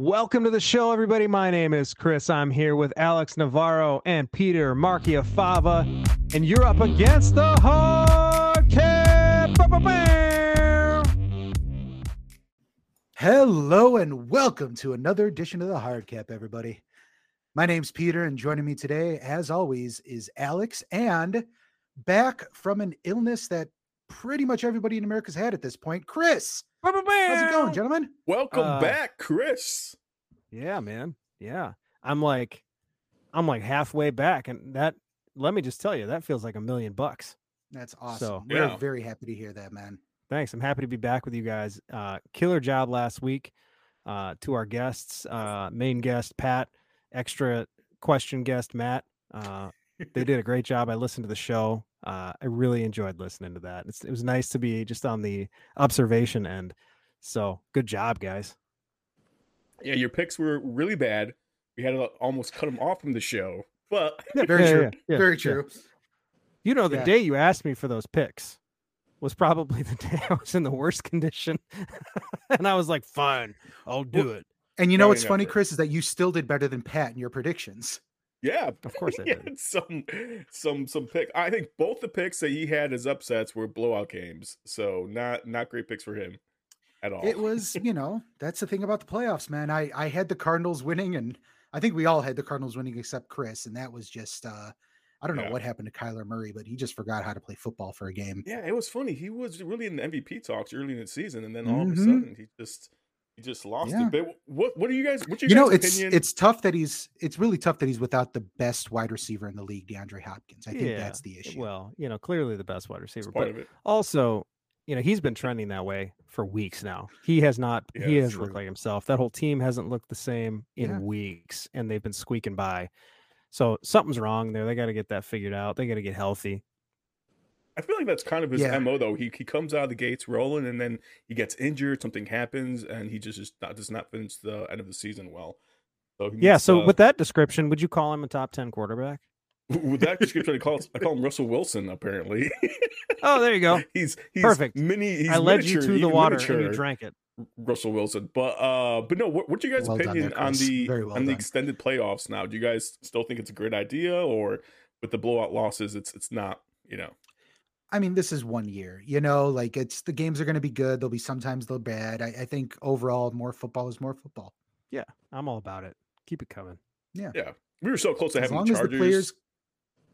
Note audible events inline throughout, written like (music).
Welcome to the show, everybody. My name is Chris. I'm here with Alex Navarro and Peter Marchiafava, and you're up against the hard cap. Hello and welcome to another edition of the Hard Cap, everybody. My name's Peter, and joining me today, as always, is Alex, and back from an illness that pretty much everybody in America's had at this point, Chris. How's it going, gentlemen? Welcome Uh, back, Chris. Yeah, man. Yeah. I'm like, I'm like halfway back, and that. Let me just tell you, that feels like a million bucks. That's awesome. So- We're Yeah. very happy to hear that, man. Thanks. I'm happy to be back with you guys. Uh, killer job last week. Uh, to our guests, uh, main guest Pat, extra question guest Matt. Uh, they did a great job. I listened to the show. Uh, I really enjoyed listening to that. It's, it was nice to be just on the observation end. So good job, guys. Yeah, your picks were really bad. We had to almost cut them off from the show, but (laughs) Very Yeah, true. yeah, yeah, very yeah. true. You know, the Yeah. day you asked me for those picks was probably (laughs) the day I was in the worst condition. (laughs) and I was like, fine, I'll do it. And you know Very what's funny. Chris, is that you still did better than Pat in your predictions. Yeah, Of (laughs) course I did. some some some pick. I think both the picks that he had as upsets were blowout games, so not not great picks for him at all. It was, you know, that's the thing about the playoffs, man. I I had the Cardinals winning, and I think we all had the Cardinals winning except Chris, and that was just uh I don't know Yeah. what happened to Kyler Murray, but he just forgot how to play football for a game. Yeah, it was funny. He was really in the MVP talks early in the season, and then all of a Mhm. sudden he just he just lost Yeah. it. But what what are you guys? What's your You know, it's opinion? it's tough that he's it's really tough that he's without the best wide receiver in the league, DeAndre Hopkins. I think that's the issue. Well, you know, clearly the best wide receiver, but also, you know, he's been trending that way for weeks now. He has not. Yeah, he hasn't true. looked like himself. That whole team hasn't looked the same in Yeah. weeks, and they've been squeaking by. So something's wrong there. They got to get that figured out. They got to get healthy. I feel like that's kind of his Yeah. mo though. He he comes out of the gates rolling, and then he gets injured, something happens, and he just just not, does not finish the end of the season well. So he Yeah. needs, So uh, with that description, would you call him a top ten quarterback? with that description, I call (laughs) I call him Russell Wilson. Apparently, Oh, there you go. (laughs) he's he's Perfect. Mini. He's I led you to the even water and you drank it. Russell Wilson, but uh, but no. What, what's your guys' Well opinion there, on the Very well on the done. extended playoffs now? Do you guys still think it's a great idea, or with the blowout losses, it's it's not? You know, I mean, this is one year, you know, like it's the games are going to be good. They'll be sometimes they'll bad. I, I think overall, more football is more football. Yeah, I'm all about it. Keep it coming. yeah. Yeah. We were so close to As having long the as the Chargers players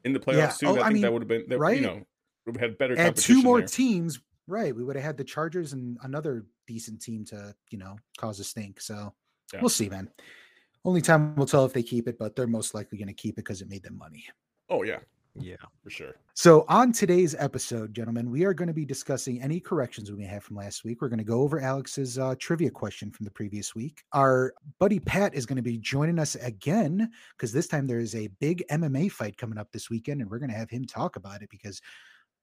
in the playoffs Yeah. too. Oh, I I think that would have been that, right? You know, we've had better add competition two more there. teams, right? We would have had the Chargers and another decent team to, you know, cause a stink. So Yeah. we'll see, man. Only time will tell if they keep it, but they're most likely going to keep it because it made them money. Oh yeah, Yeah. for sure. So, on today's episode, gentlemen, we are going to be discussing any corrections we may have from last week. We're going to go over Alex's uh, trivia question from the previous week. Our buddy Pat is going to be joining us again because this time there is a big MMA fight coming up this weekend, and we're going to have him talk about it because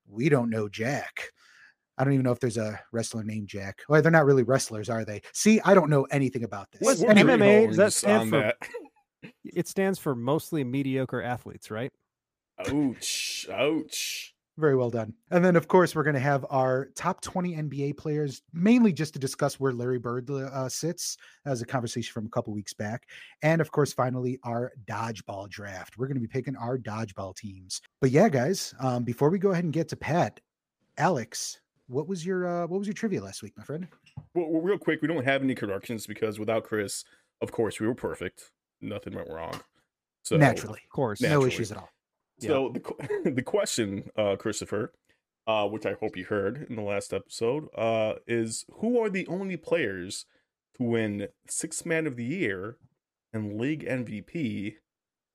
we don't know Jack. I don't even know if there's a wrestler named Jack. Well, they're not really wrestlers, are they? See, I don't know anything about this. What's We're MMA, does that stand for- that. (laughs) It stands for mostly mediocre athletes, right? Ouch! Ouch! Very well done. And then, of course, we're going to have our top 20 NBA players, mainly just to discuss where Larry Bird uh, sits. That was a conversation from a couple weeks back. And of course, finally, our dodgeball draft. We're going to be picking our dodgeball teams. But yeah, guys, um, before we go ahead and get to Pat, Alex, what was your uh, what was your trivia last week, my friend? Well, well, real quick, we don't have any corrections because without Chris, of course, we were perfect. Nothing went wrong. So Naturally, Of course. no issues at all. So the (laughs) the question, uh, Christopher, uh, which I hope you heard in the last episode, uh, is who are the only players to win Six Man of the Year and League MVP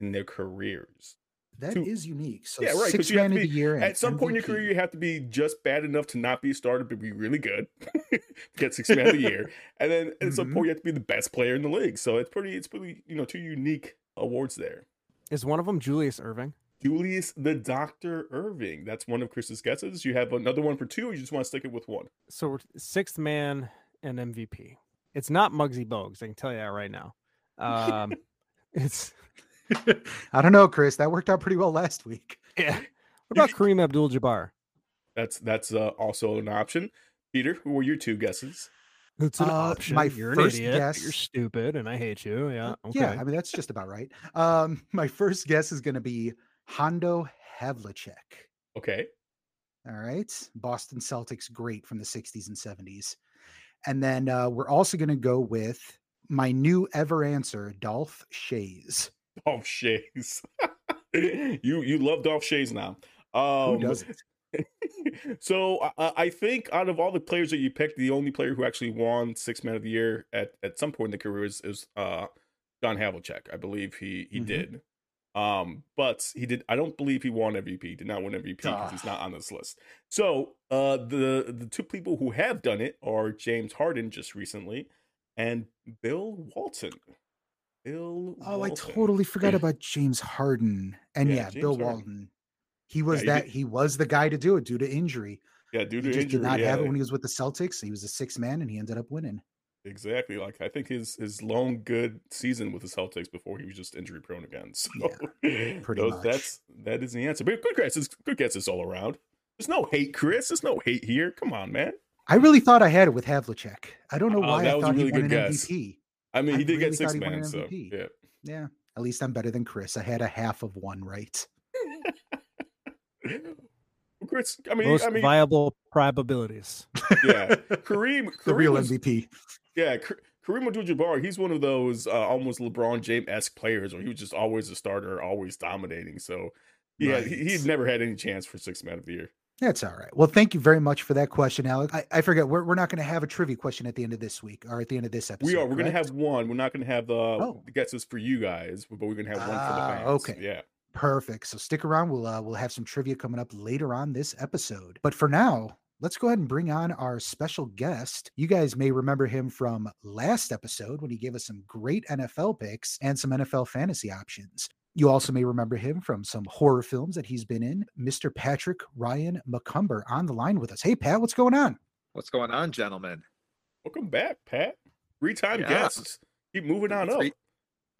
in their careers? That is Two- unique. So Yeah, right, 'cause six you have man to of the be- year. and At some point in your career, you have to be just bad enough to not be started, but be really good, (laughs) to get Six Man of the Year, (laughs) and then at some Mhm. point you have to be the best player in the league. So it's pretty, it's pretty, you know, two unique awards there. Is one of them Julius Erving? Julius the Doctor Erving. That's one of Chris's guesses. You have another one for two. Or you just want to stick it with one. So we're sixth man and MVP. It's not Muggsy Bogues. I can tell you that right now. Um, (laughs) it's I don't know, Chris. That worked out pretty well last week. (laughs) yeah. What about Kareem Abdul-Jabbar? That's that's uh, also an option. Peter, who were your two guesses? It's an Uh, option. my You're an first idiot. You're stupid, and I hate you. Yeah. Okay. Yeah, I mean that's just about right. Um, (laughs) my first guess is going to be Hondo Havlicek. Okay. All right, Boston Celtics, great from the '60s and '70s, and then uh, we're also going to go with my new ever answer, Dolph Schayes. Dolph Schayes. (laughs) you you love Dolph Schayes now. Um, Who doesn't? (laughs) so I, I think out of all the players that you picked, the only player who actually won six man of the year at, at some point in the career is, is uh, John Havlicek. I believe he he Mhm. did. Um, but he did. I don't believe he won MVP. He did not win MVP because he's Ah. not on this list. So uh, the the two people who have done it are James Harden just recently and Bill Walton. Bill. Oh, I totally forgot (clears throat) about James Harden. And Yeah, yeah, Bill Harden. Walton. He was he that did- he was the guy to do it due to injury. Yeah, due He to just injury. did not yeah. have it when he was with the Celtics. He was a six man and he ended up winning. Exactly. Like I think his his lone good season with the Celtics before he was just injury prone again. (laughs) So pretty those- much. that's that is the answer. But good guesses, good guesses all around. There's no hate, Chris. There's no hate here. Come on, man. I really thought I had it with Havlicek. I don't know Oh, why that I was a thought really he won good an guess. MVP. I mean, I he did really get six thought man, so yeah. Yeah, at least I'm better than Chris. I had a half of one right. (laughs) Chris, I mean, Most I mean, viable probabilities. Yeah, (laughs) Kareem, the real was- MVP. Yeah, Kareem Abdul-Jabbar, he's one of those uh, almost LeBron James-esque players where he was just always a starter, always dominating. So, yeah, he, Right. he'd never had any chance for six man of the year. That's all right. Well, thank you very much for that question, Alex. I, I forget we're, we're not going to have a trivia question at the end of this week or at the end of this episode. we are. We're going to have one. We're not going to have the Oh. the guesses for you guys, but we're going to have one for the Ah, fans. okay. Yeah. Perfect. So stick around. We'll uh, we'll have some trivia coming up later on this episode. But for now, let's go ahead and bring on our special guest. You guys may remember him from last episode when he gave us some great NFL picks and some NFL fantasy options. You also may remember him from some horror films that he's been in. Mr. Patrick Ryan McCumber on the line with us. Hey Pat, what's going on? What's going on, gentlemen? Welcome back, Pat. Three time Yeah. guests. Keep moving on up. Three,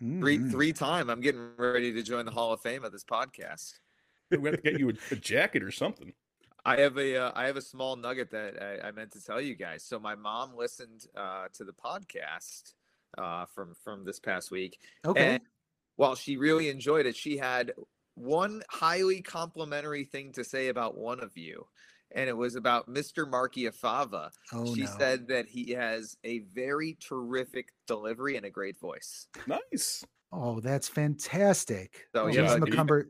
three, Mhm. three time. I'm getting ready to join the Hall of Fame of this podcast. (laughs) We have to get you a, a jacket or something. I have a uh, I have a small nugget that I, I meant to tell you guys. So my mom listened uh, to the podcast uh, from from this past week, Okay. and while she really enjoyed it, she had one highly complimentary thing to say about one of you, and it was about Mr. Marchiafava. oh she no. said that he has a very terrific delivery and a great voice. Nice. Oh, that's fantastic. So, Oh, yeah, Mrs. you- McCumber,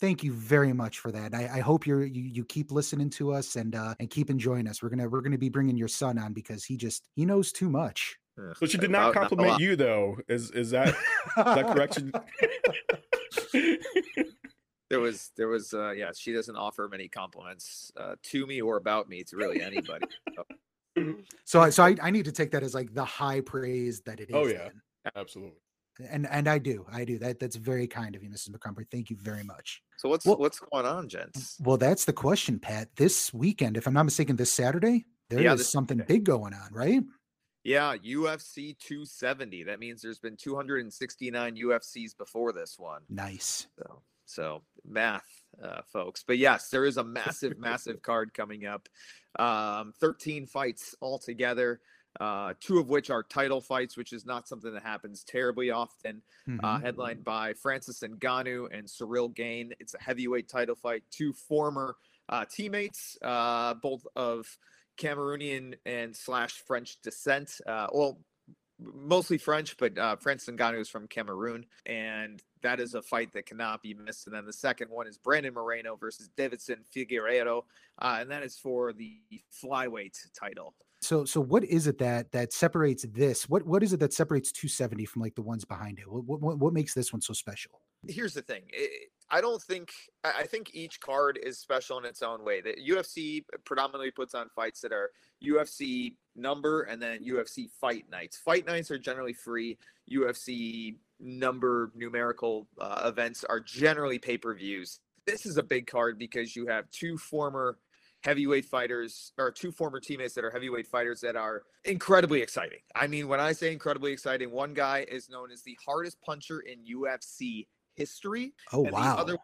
thank you very much for that. I, I hope you're you, you keep listening to us and uh and keep enjoying us. We're gonna we're gonna be bringing your son on because he just he knows too much. Ugh, So she did not about- compliment lot. you though. Is is that is that correction? (laughs) There was, there was, uh, yeah. She doesn't offer many compliments uh, to me or about me to really anybody. So I so I, I need to take that as like the high praise that it is. Oh, yeah. then. Absolutely. And and I do. I do. That that's very kind of you, Mrs. McCumber. Thank you very much. So what's Well- what's going on, gents? Well, that's the question, Pat. This weekend, if I'm not mistaken, this Saturday, there is Yeah, this something Saturday. big going on, right? Yeah, UFC 270. That means there's been 269 UFCs before this one. Nice. So, so math, uh, folks. But yes, there is a massive, massive card coming up. Um, 13 fights altogether. Uh, two of which are title fights, which is not something that happens terribly often. Uh, Mhm. headlined by Francis Ngannou and Ciryl Gane. It's a heavyweight title fight. Two former uh, teammates, uh, both of Cameroonian and slash French descent. Uh, well, mostly French, but uh, Francis Ngannou is from Cameroon, and that is a fight that cannot be missed. And then the second one is Brandon Moreno versus Deiveson Figueiredo, uh, and that is for the flyweight title. So so what is it that that separates this? What what is it that separates 270 from like the ones behind it? What what, what makes this one so special? here's the thing i I don't think I think each card is special in its own way. The UFC predominantly puts on fights that are UFC number and then UFC fight nights. Fight nights are generally free. UFC number numerical uh, events are generally pay per views. This is a big card because you have two former heavyweight fighters or two former teammates that are heavyweight fighters that are incredibly exciting. I mean, when I say incredibly exciting, one guy is known as the hardest puncher in UFC history. Oh and wow. The other,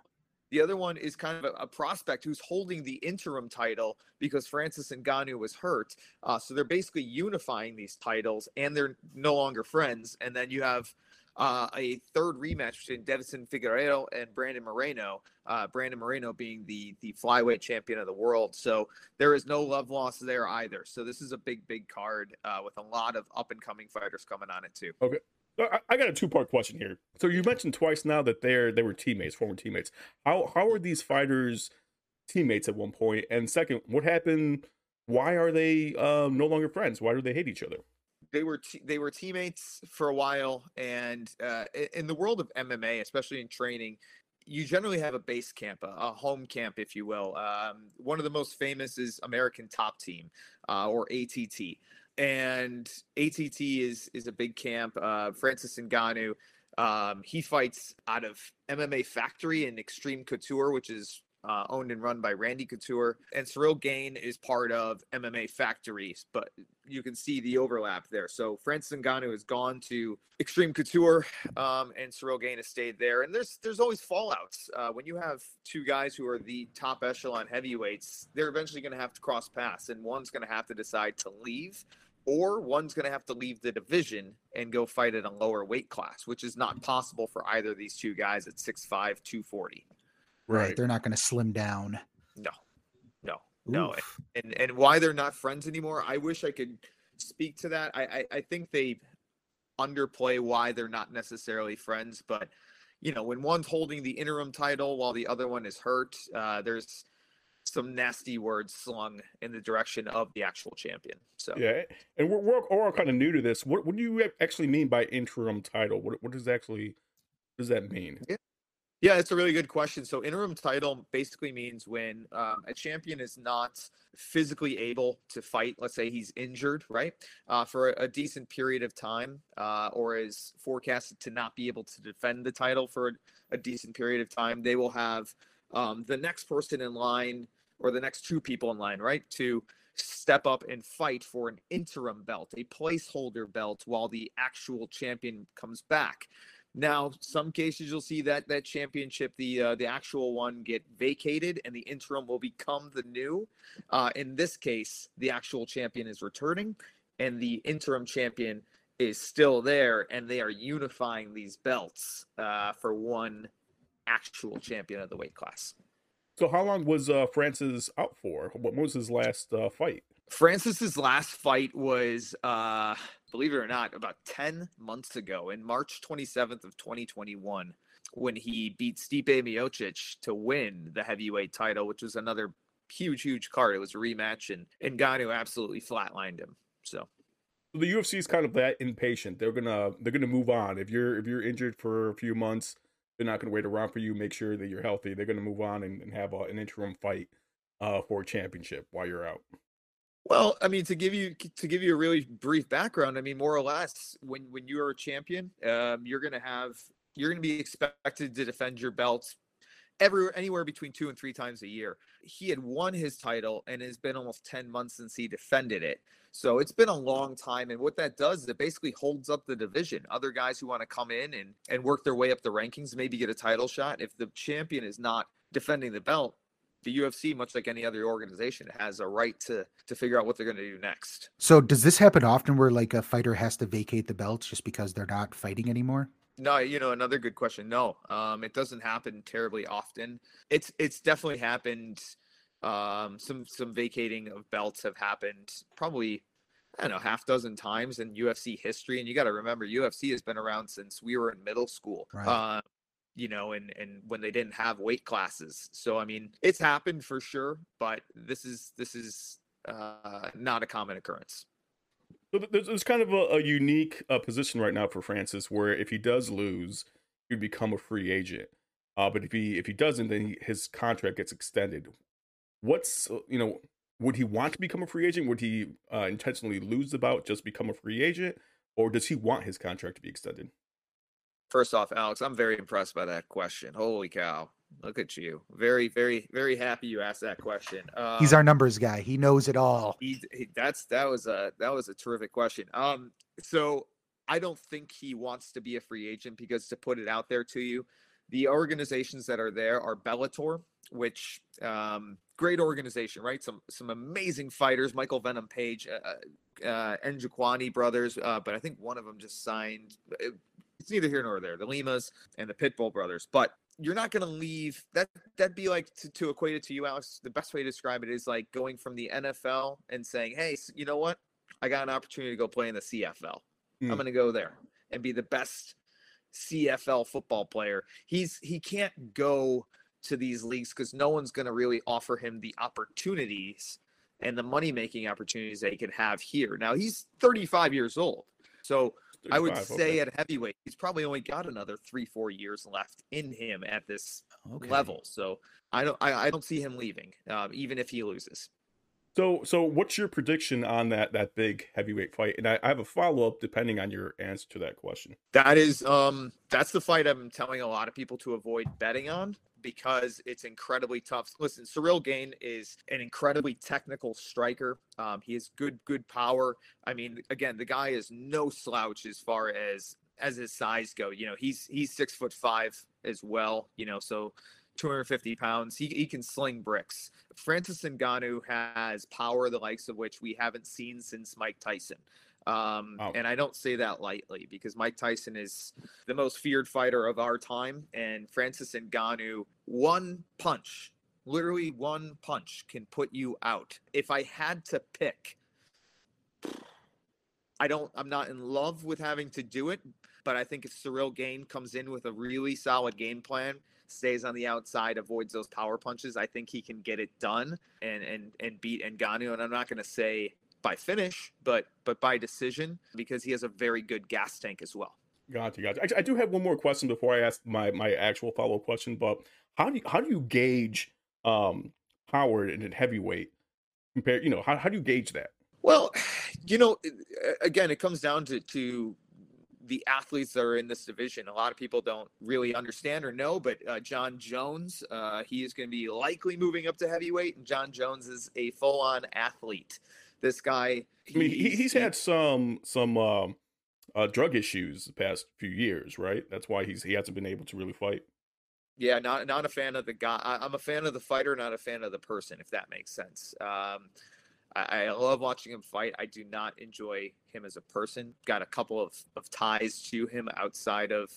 The other one is kind of a, a prospect who's holding the interim title because Francis Ngannou was hurt. Uh, so they're basically unifying these titles, and they're no longer friends. And then you have uh, a third rematch between Deiveson Figueiredo and Brandon Moreno. Uh, Brandon Moreno being the the flyweight champion of the world. So there is no love lost there either. So this is a big, big card uh, with a lot of up and coming fighters coming on it too. Okay. I, I got a two part question here. So you mentioned twice now that they're they were teammates, former teammates. How how are these fighters teammates at one point? And second, what happened? Why are they um, no longer friends? Why do they hate each other? They were t- they were teammates for a while, and uh, in the world of MMA, especially in training, you generally have a base camp, a, a home camp, if you will. Um, one of the most famous is American Top Team, uh, or ATT, and ATT is is a big camp. Uh, Francis Ngannou, um, he fights out of MMA Factory in Extreme Couture, which is uh, owned and run by Randy Couture. And Ciryl Gane is part of MMA Factories, but you can see the overlap there. So Francis Ngannou has gone to Extreme Couture, um, and Ciryl Gane has stayed there. And there's there's always fallouts uh, when you have two guys who are the top echelon heavyweights. They're eventually going to have to cross paths, and one's going to have to decide to leave. Or one's going to have to leave the division and go fight at a lower weight class, which is not possible for either of these two guys at 6'5, 240. Right. They're not going to slim down. No, no, no. And and why they're not friends anymore? I wish I could speak to that. I I, I think they underplay why they're not necessarily friends, but you know, when one's holding the interim title while the other one is hurt, uh, there's some nasty words slung in the direction of the actual champion. So yeah, and we're we're, we're all kind of new to this. What what do you actually mean by interim title? What what does actually does that mean? Yeah. Yeah, it's a really good question. So, interim title basically means when um, a champion is not physically able to fight, let's say he's injured, right, uh, for a, a, decent period of time, uh, or is forecasted to not be able to defend the title for a, a decent period of time, they will have um, the next person in line or the next two people in line, right, to step up and fight for an interim belt, a placeholder belt, while the actual champion comes back. Now, some cases you'll see that that championship, the uh, the actual one, get vacated, and the interim will become the new. Uh, in this case, the actual champion is returning, and the interim champion is still there, and they are unifying these belts uh, for one actual champion of the weight class. So, how long was uh, Francis out for? What was his last uh, fight? Francis's last fight was, uh, believe it or not, about 10 months ago in March 27th of 2021 when he beat Stipe Miocic to win the heavyweight title, which was another huge, huge card. It was a rematch, and and Ngannou absolutely flatlined him. So the UFC is kind of that impatient. They're gonna they're gonna move on. If you're if you're injured for a few months, they're not gonna wait around for you. Make sure that you're healthy. They're gonna move on and, and have a, an interim fight uh, for a championship while you're out. Well, I mean, to give you to give you a really brief background, I mean, more or less, when when you are a champion, um, you're going to have you're going to be expected to defend your belts every anywhere between two and three times a year. He had won his title, and it's been almost ten months since he defended it. So it's been a long time, and what that does is it basically holds up the division. Other guys who want to come in and and work their way up the rankings, maybe get a title shot. If the champion is not defending the belt, the UFC, much like any other organization, has a right to to figure out what they're going to do next. So, does this happen often, where like a fighter has to vacate the belts just because they're not fighting anymore? No, you know, another good question. No, um, it doesn't happen terribly often. It's it's definitely happened. Um, some some vacating of belts have happened probably I don't know, half dozen times in UFC history. And you got to remember, UFC has been around since we were in middle school. Right. Uh, you know, and and when they didn't have weight classes. So I mean, it's happened for sure, but this is this is uh, not a common occurrence. So there's, kind of a, a unique uh, position right now for Francis, where if he does lose, he'd become a free agent. Uh, but if he if he doesn't, then he, his contract gets extended. What's uh, you know, would he want to become a free agent? Would he uh, intentionally lose the bout just become a free agent, or does he want his contract to be extended? First off, Alex, I'm very impressed by that question. Holy cow. Look at you. Very, very, very happy you asked that question. Um, He's our numbers guy. He knows it all. He, he, that's that was a that was a terrific question. Um, so I don't think he wants to be a free agent because to put it out there to you, The organizations that are there are Bellator, which um, great organization, right? Some some amazing fighters. Michael Venom Page, uh, uh, Njokuani brothers, uh, but I think one of them just signed. It's neither here nor there. The Limas and the Pitbull brothers, but you're not going to leave that that'd be like to, to equate it to you alex the best way to describe it is like going from the nfl and saying hey you know what? I got an opportunity to go play in the cfl i'm hmm. going to go there and be the best cfl football player. He's he can't go to these leagues because no one's going to really offer him the opportunities and the money making opportunities that he could have here. Now he's 35 years old so I would say okay. at heavyweight, he's probably only got another three, four years left in him at this okay. level. So I don't, I, I, don't see him leaving, um, even if he loses. So, so what's your prediction on that that big heavyweight fight? And I, I have a follow up depending on your answer to that question. That is, um, that's the fight I'm telling a lot of people to avoid betting on because it's incredibly tough. Listen, Ciryl Gane is an incredibly technical striker. Um, he has good, good power. I mean, again, the guy is no slouch as far as as his size go. You know, he's he's six foot five as well. You know, so 250 pounds. He, he can sling bricks. Francis Ngannou has power the likes of which we haven't seen since Mike Tyson. Um, oh. And I don't say that lightly because Mike Tyson is the most feared fighter of our time. And Francis Ngannou, one punch, literally one punch, can put you out. If I had to pick, I don't, I'm not in love with having to do it. But I think if Ciryl Gane comes in with a really solid game plan, stays on the outside, avoids those power punches, I think he can get it done and and and beat Ngannou. And I'm not going to say by finish, but but by decision because he has a very good gas tank as well. Gotcha, gotcha. Actually, I do have one more question before I ask my my actual follow up question. But how do you, how do you gauge um Howard in heavyweight compare? You know, how how do you gauge that? Well, you know, again, it comes down to to the athletes that are in this division. A lot of people don't really understand or know, but uh, Jon Jones, uh, he is going to be likely moving up to heavyweight, and John Jones is a full on athlete this guy. I mean, he's, he's had some some um, uh, drug issues the past few years, right? That's why he's he hasn't been able to really fight. Yeah, not not a fan of the guy. I, am a fan of the fighter, not a fan of the person, if that makes sense. Um, I, I, love watching him fight. I do not enjoy him as a person. Got a couple of, of ties to him outside of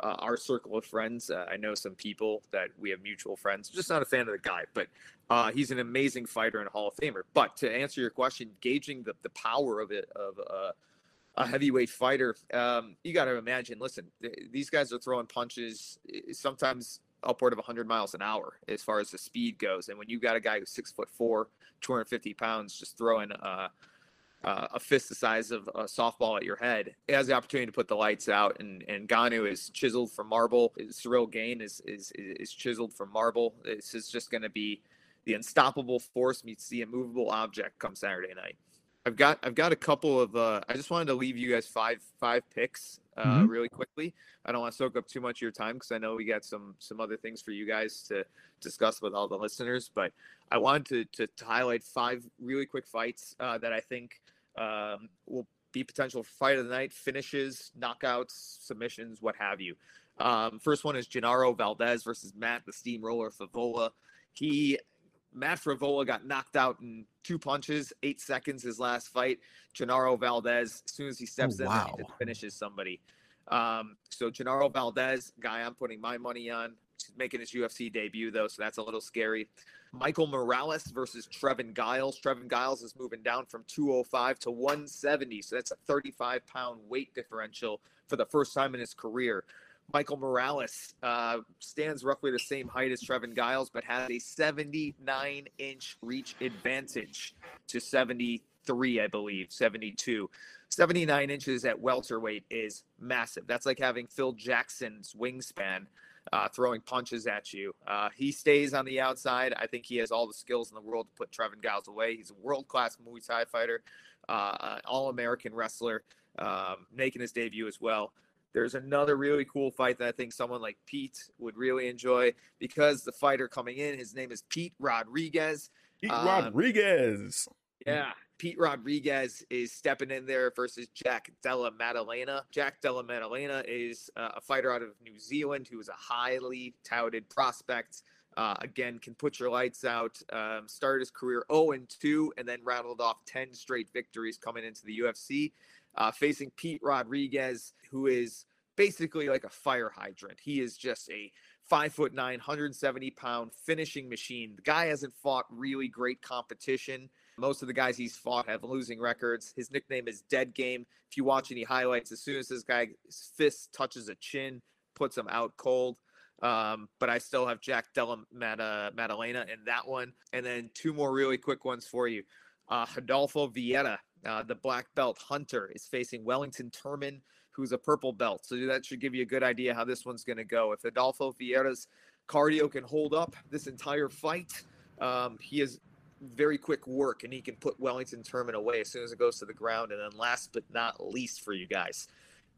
uh, our circle of friends. Uh, I know some people that we have mutual friends. Just not a fan of the guy, but uh, he's an amazing fighter and Hall of Famer. But to answer your question, gauging the, the power of it of uh, a heavyweight fighter, um, you got to imagine. Listen, th- these guys are throwing punches sometimes upward of 100 miles an hour as far as the speed goes. And when you've got a guy who's six foot four, 250 pounds, just throwing uh, uh, a fist the size of a softball at your head. It has the opportunity to put the lights out, and and Ngannou is chiseled from marble. Ciryl Gane is is is chiseled from marble. This is just going to be the unstoppable force meets the immovable object come Saturday night. I've got I've got a couple of. Uh, I just wanted to leave you guys five five picks uh, mm-hmm. really quickly. I don't want to soak up too much of your time because I know we got some some other things for you guys to discuss with all the listeners. But I wanted to to, to highlight five really quick fights uh, that I think um, will be potential fight of the night, finishes, knockouts, submissions, what have you. Um, first one is Genaro Valdez versus Matt the Steamroller Frevola. He Matt Frevola got knocked out in two punches, eight seconds his last fight. Genaro Valdez, as soon as he steps oh, in, wow. he finishes somebody. Um, so Genaro Valdez, guy I'm putting my money on, He's making his UFC debut though, so that's a little scary. Michael Morales versus Trevin Giles. Trevin Giles is moving down from 205 to 170, so that's a 35 pound weight differential for the first time in his career. Michael Morales uh, stands roughly the same height as Trevin Giles, but has a 79 inch reach advantage to 73, I believe, 72. 79 inches at welterweight is massive. That's like having Phil Jackson's wingspan uh, throwing punches at you. Uh, he stays on the outside. I think he has all the skills in the world to put Trevin Giles away. He's a world class Muay Thai fighter, uh, all American wrestler, um, making his debut as well. There's another really cool fight that I think someone like Pete would really enjoy because the fighter coming in, his name is Pete Rodriguez. Pete um, Rodriguez. Yeah. Pete Rodriguez is stepping in there versus Jack Della Maddalena. Jack Della Maddalena is uh, a fighter out of New Zealand who is a highly touted prospect. Uh, again, can put your lights out. Um, started his career 0 and 2, and then rattled off 10 straight victories coming into the UFC. Uh, facing Pete Rodriguez, who is basically like a fire hydrant. He is just a five foot nine, 170 pound finishing machine. The guy hasn't fought really great competition. Most of the guys he's fought have losing records. His nickname is Dead Game. If you watch any highlights, as soon as this guy's fist touches a chin, puts him out cold. Um, but I still have Jack Della Maddalena in that one. And then two more really quick ones for you. Uh, Rodolfo Vieira, uh, the black belt hunter, is facing Wellington Turman, who's a purple belt. So that should give you a good idea how this one's going to go. If Rodolfo Vieira's cardio can hold up this entire fight, um, he has very quick work and he can put Wellington Turman away as soon as it goes to the ground. And then last but not least for you guys,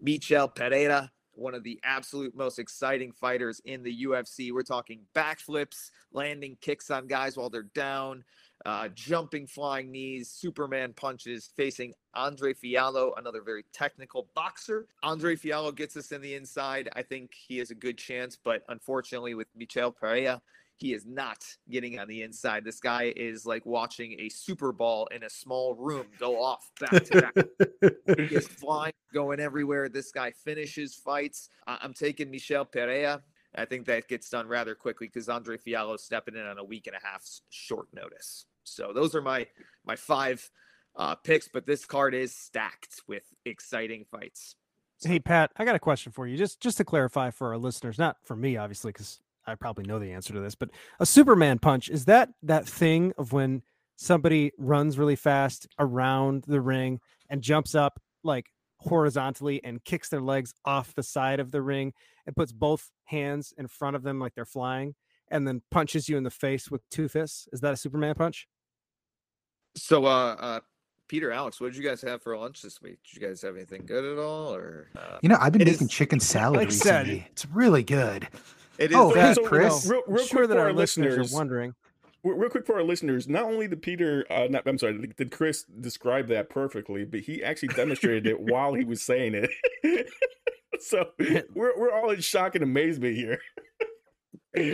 Michel Pereira, one of the absolute most exciting fighters in the UFC. We're talking backflips, landing kicks on guys while they're down, uh, jumping flying knees, Superman punches, facing Andre Fialho, another very technical boxer. Andre Fialho gets us in the inside. I think he has a good chance, but unfortunately, with Michel Pereira, he is not getting on the inside. This guy is like watching a Super Bowl in a small room go off back to back. he is (laughs) flying, going everywhere. This guy finishes fights. I'm taking Michel Pereira. I think that gets done rather quickly because Andre Fialho stepping in on a week and a half short notice. So those are my my five uh, picks, but this card is stacked with exciting fights. Hey Pat, I got a question for you. Just just to clarify for our listeners, not for me obviously cuz I probably know the answer to this, but a Superman punch is that that thing of when somebody runs really fast around the ring and jumps up like horizontally and kicks their legs off the side of the ring and puts both hands in front of them like they're flying and then punches you in the face with two fists. Is that a Superman punch? So, uh, uh, Peter, Alex, what did you guys have for lunch this week? Did you guys have anything good at all? Or uh, you know, I've been making is, chicken salad like recently. Said, it's really good. It is. Oh, hey, Chris. real, real sure that our, our listeners, listeners are wondering. Real quick for our listeners, not only did Peter, uh, not, I'm sorry, did Chris describe that perfectly, but he actually demonstrated it while he was saying it. (laughs) so (laughs) we're we're all in shock and amazement here.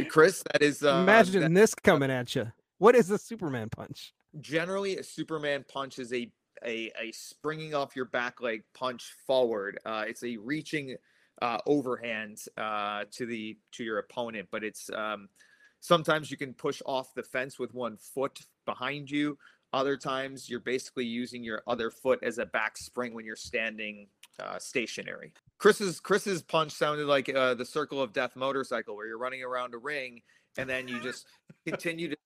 Chris, that is. Uh, Imagine that, this coming at you. What is a Superman punch? Generally, a Superman punch is a a, a springing off your back leg punch forward. Uh, it's a reaching uh, overhand uh, to the to your opponent, but it's um, sometimes you can push off the fence with one foot behind you. Other times, you're basically using your other foot as a back spring when you're standing uh, stationary. Chris's Chris's punch sounded like uh, the Circle of Death motorcycle, where you're running around a ring and then you just (laughs) continue to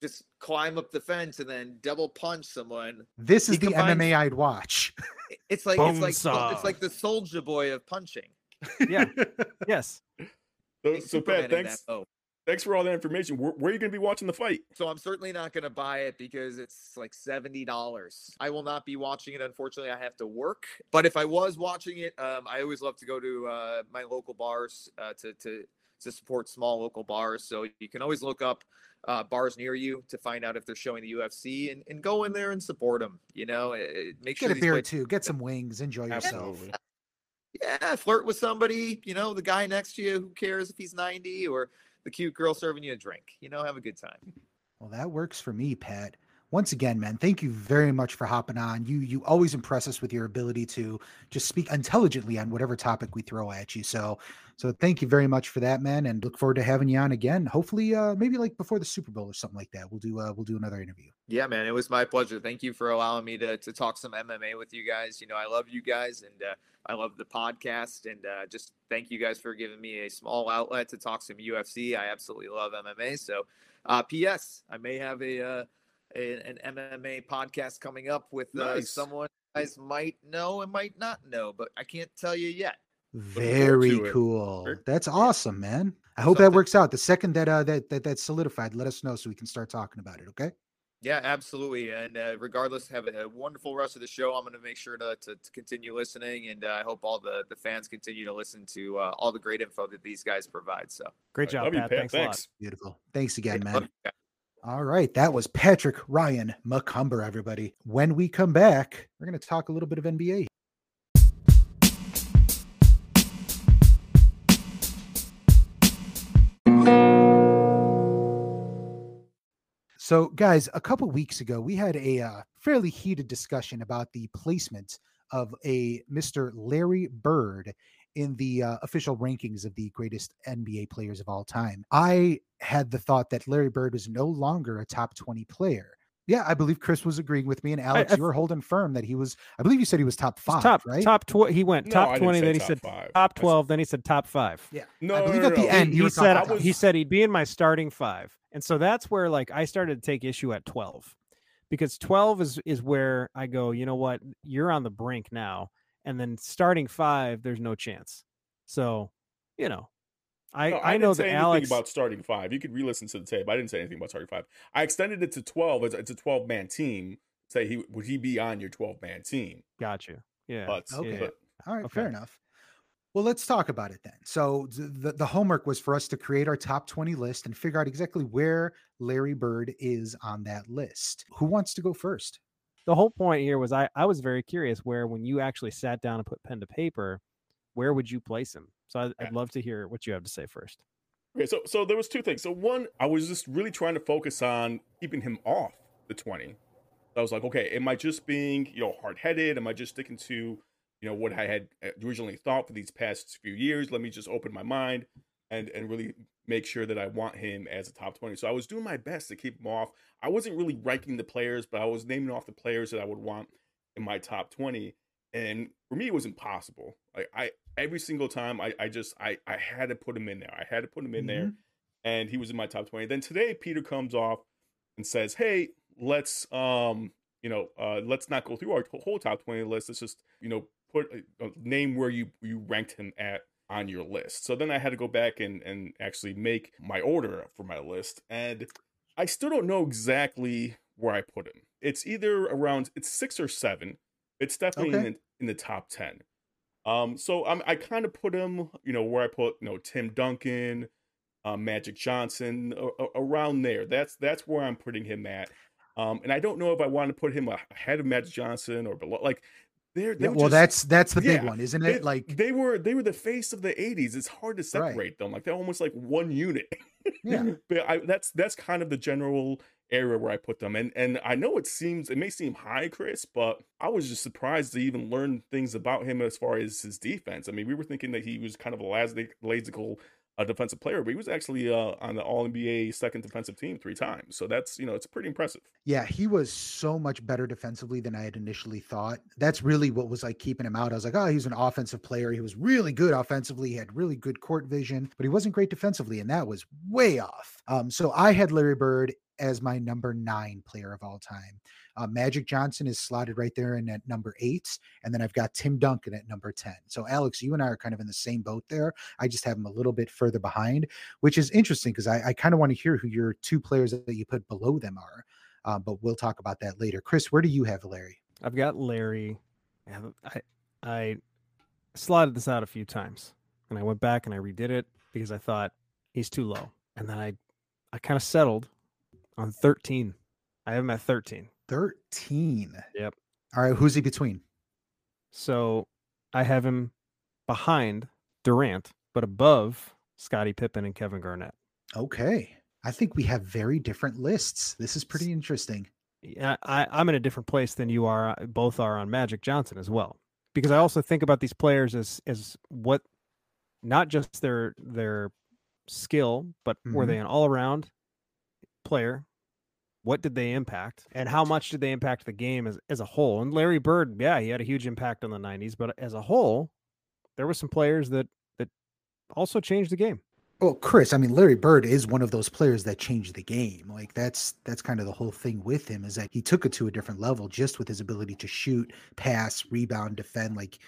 just climb up the fence and then double punch someone. This is he the combines, MMA I'd watch. (laughs) It's like Bone it's like saw. it's like the Soldier Boy of punching. (laughs) Yeah. yes. So, so Pat, thanks. Thanks for all that information. Where, where, are you going to be watching the fight? So I'm certainly not going to buy it because it's like seventy dollars. I will not be watching it. Unfortunately, I have to work. But if I was watching it, um, I always love to go to uh, my local bars uh, to to to support small local bars. So you can always look up uh, bars near you to find out if they're showing the UFC and, and go in there and support them. You know, it, make sure get a beer too, get some wings, enjoy yourself. Absolutely. Yeah, flirt with somebody. You know, the guy next to you. Who cares if he's ninety or the cute girl serving you a drink. You know, have a good time. Well, that works for me, Pat. Once again, man, thank you very much for hopping on. You you always impress us with your ability to just speak intelligently on whatever topic we throw at you. So so thank you very much for that, man, and look forward to having you on again. Hopefully, uh, maybe like before the Super Bowl or something like that. We'll do uh, we'll do another interview. Yeah, man, it was my pleasure. Thank you for allowing me to to talk some MMA with you guys. You know, I love you guys, and uh, I love the podcast, and uh, just thank you guys for giving me a small outlet to talk some UFC. I absolutely love MMA. So, uh, P.S. I may have a, uh, a an MMA podcast coming up with uh, nice. someone you guys might know and might not know, but I can't tell you yet. Very cool. That's awesome, man. I hope that works out. The second that uh that that that's solidified, let us know so we can start talking about it. Okay. Yeah, absolutely. And uh, regardless, have a, wonderful rest of the show. I'm going to make sure to, to, to continue listening, and uh, I hope all the, the fans continue to listen to uh, all the great info that these guys provide. So great job, Pat. You, Pat. Thanks, Thanks. Beautiful. Thanks again, man. All right, that was Patrick Ryan McCumber, everybody. When we come back, we're going to talk a little bit of NBA. So, guys, a couple weeks ago, we had a uh, fairly heated discussion about the placement of a Mr. Larry Bird in the uh, official rankings of the greatest NBA players of all time. I had the thought that Larry Bird was no longer a top 20 player. Yeah, I believe Chris was agreeing with me, and Alex, I- you were holding firm that he was. I believe you said he was top five, top right? top tw- he went No, top 20 say then he said five. top I said- 12 then he said top 5 Yeah, No, I believe no, at the no. end he, he were said talking I he said he'd be in my starting five and so that's where like i started to take issue at 12 because 12 is is where i go you know what you're on the brink now and then starting five there's no chance so you know i No, i, didn't know say that anything alex about starting five. You could re-listen to the tape. I didn't say anything about starting five. I extended it to twelve. It's, it's a twelve-man team. Say he would he be on your twelve-man team? got you yeah But, Okay. but All right, Okay. fair enough. Well, let's talk about it then. So the, the homework was for us to create our top 20 list and figure out exactly where Larry Bird is on that list. Who wants to go first? The whole point here was i i was very curious where when you actually sat down and put pen to paper where would you place him so I'd. I'd love to hear what you have to say first Okay, so so there was two things. So one, I was just really trying to focus on keeping him off the twenty. I was like, okay, am I just being you know hard headed? Am I just sticking to you know what I had uh, originally thought for these past few years? Let me just open my mind and and really make sure that I want him as a top twenty. So I was doing my best to keep him off. I wasn't really ranking the players, but I was naming off the players that I would want in my top twenty. And for me, it was impossible. Like I every single time, I I just I I had to put him in there. I had to put him in there and he was in my top 20 then today peter comes off and says hey let's um you know uh let's not go through our whole top 20 list let's just you know put a, a name where you you ranked him at on your list so then i had to go back and and actually make my order for my list and i still don't know exactly where i put him it's either around it's six or seven it's definitely in, Okay. the, in the top 10 um so I'm, i kind of put him you know where i put you know tim duncan uh, Magic Johnson around there. That's that's where I'm putting him at. Um, and I don't know if I want to put him ahead of Magic Johnson or below. Like, they're, they Yeah, well, just- that's that's the big yeah, one, isn't they, it? Like, they were they were the face of the '80s. It's hard to Right. separate them. Like they're almost like one unit. yeah, (laughs) but I, that's that's kind of the general area where I put them. And and I know it seems it may seem high, Chris, but I was just surprised to even learn things about him as far as his defense. I mean, we were thinking that he was kind of a lazy lazy- uh, defensive player, but he was actually uh, on the All NBA second defensive team three times. So that's you know it's pretty impressive. yeah, he was so much better defensively than I had initially thought. That's really what was like keeping him out. I was like, oh, he's an offensive player. He was really good offensively. He had really good court vision, but he wasn't great defensively, and that was way off. Um, so I had Larry Bird as my number nine player of all time. Uh, Magic Johnson is slotted right there in at number eight. And then I've got Tim Duncan at number 10. So, Alex, you and I are kind of in the same boat there. I just have him a little bit further behind, which is interesting because I, I kind of want to hear who your two players that you put below them are. Uh, but we'll talk about that later. Chris, where do you have Larry? I've got Larry. I I slotted this out a few times, and I went back and I redid it because I thought he's too low, and then I I kind of settled on 13. I have him at 13. 13. Yep. All right. Who's he between? So I have him behind Durant, but above Scottie Pippen and Kevin Garnett. Okay. I think we have very different lists. This is pretty interesting. Yeah, I, I'm in a different place than you are. uh, Both are on Magic Johnson as well, because I also think about these players as as what, not just their their skill, but were Mhm. they an all around player? What did they impact, and how much did they impact the game as as a whole? And Larry Bird, yeah, he had a huge impact on the '90s, but as a whole, there were some players that that also changed the game. Well, Chris, I mean, Larry Bird is one of those players that changed the game. Like that's that's kind of the whole thing with him is that he took it to a different level just with his ability to shoot, pass, rebound, defend. Like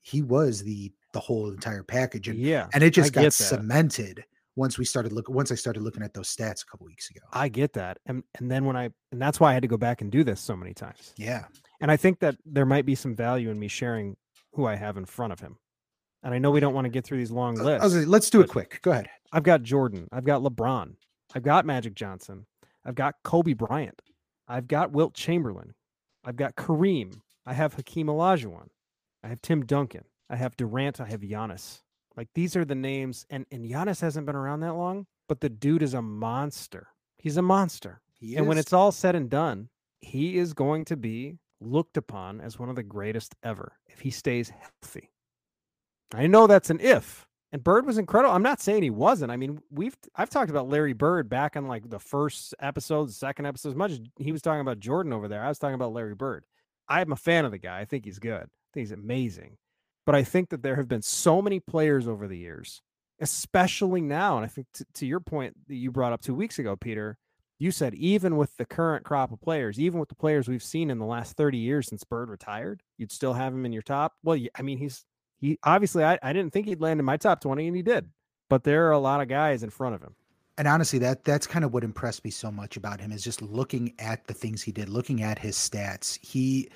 he was the the whole entire package, and Yeah, and it just get got cemented once we started look once I started looking at those stats a couple weeks ago. I get that, and and then when I and that's why I had to go back and do this so many times. Yeah, And I think that there might be some value in me sharing who I have in front of him. And I know we don't want to get through these long Uh, lists. like, let's do it quick. Go ahead. I've got Jordan, I've got LeBron, I've got Magic Johnson, I've got Kobe Bryant. I've got Wilt Chamberlain. I've got Kareem. I have Hakeem Olajuwon. I have Tim Duncan. I have Durant. I have Giannis. Like these are the names, and and Giannis hasn't been around that long, but the dude is a monster. He's a monster. He and when it's all said and done, he is going to be looked upon as one of the greatest ever if he stays healthy. I know that's an if. And Bird was incredible. I'm not saying he wasn't. I mean, we've I've talked about Larry Bird back on like the first episode, the second episode. As much as he was talking about Jordan over there, I was talking about Larry Bird. I'm a fan of the guy. I think he's good. I think he's amazing. But I think that there have been so many players over the years, especially now. And I think to, to your point that you brought up two weeks ago, Peter, you said even with the current crop of players, even with the players we've seen in the last 30 years since Bird retired, you'd still have him in your top. Well, I mean, he's he obviously I, I didn't think he'd land in my top 20 and he did. But there are a lot of guys in front of him. and honestly that that's kind of what impressed me so much about him is just looking at the things he did looking at his stats he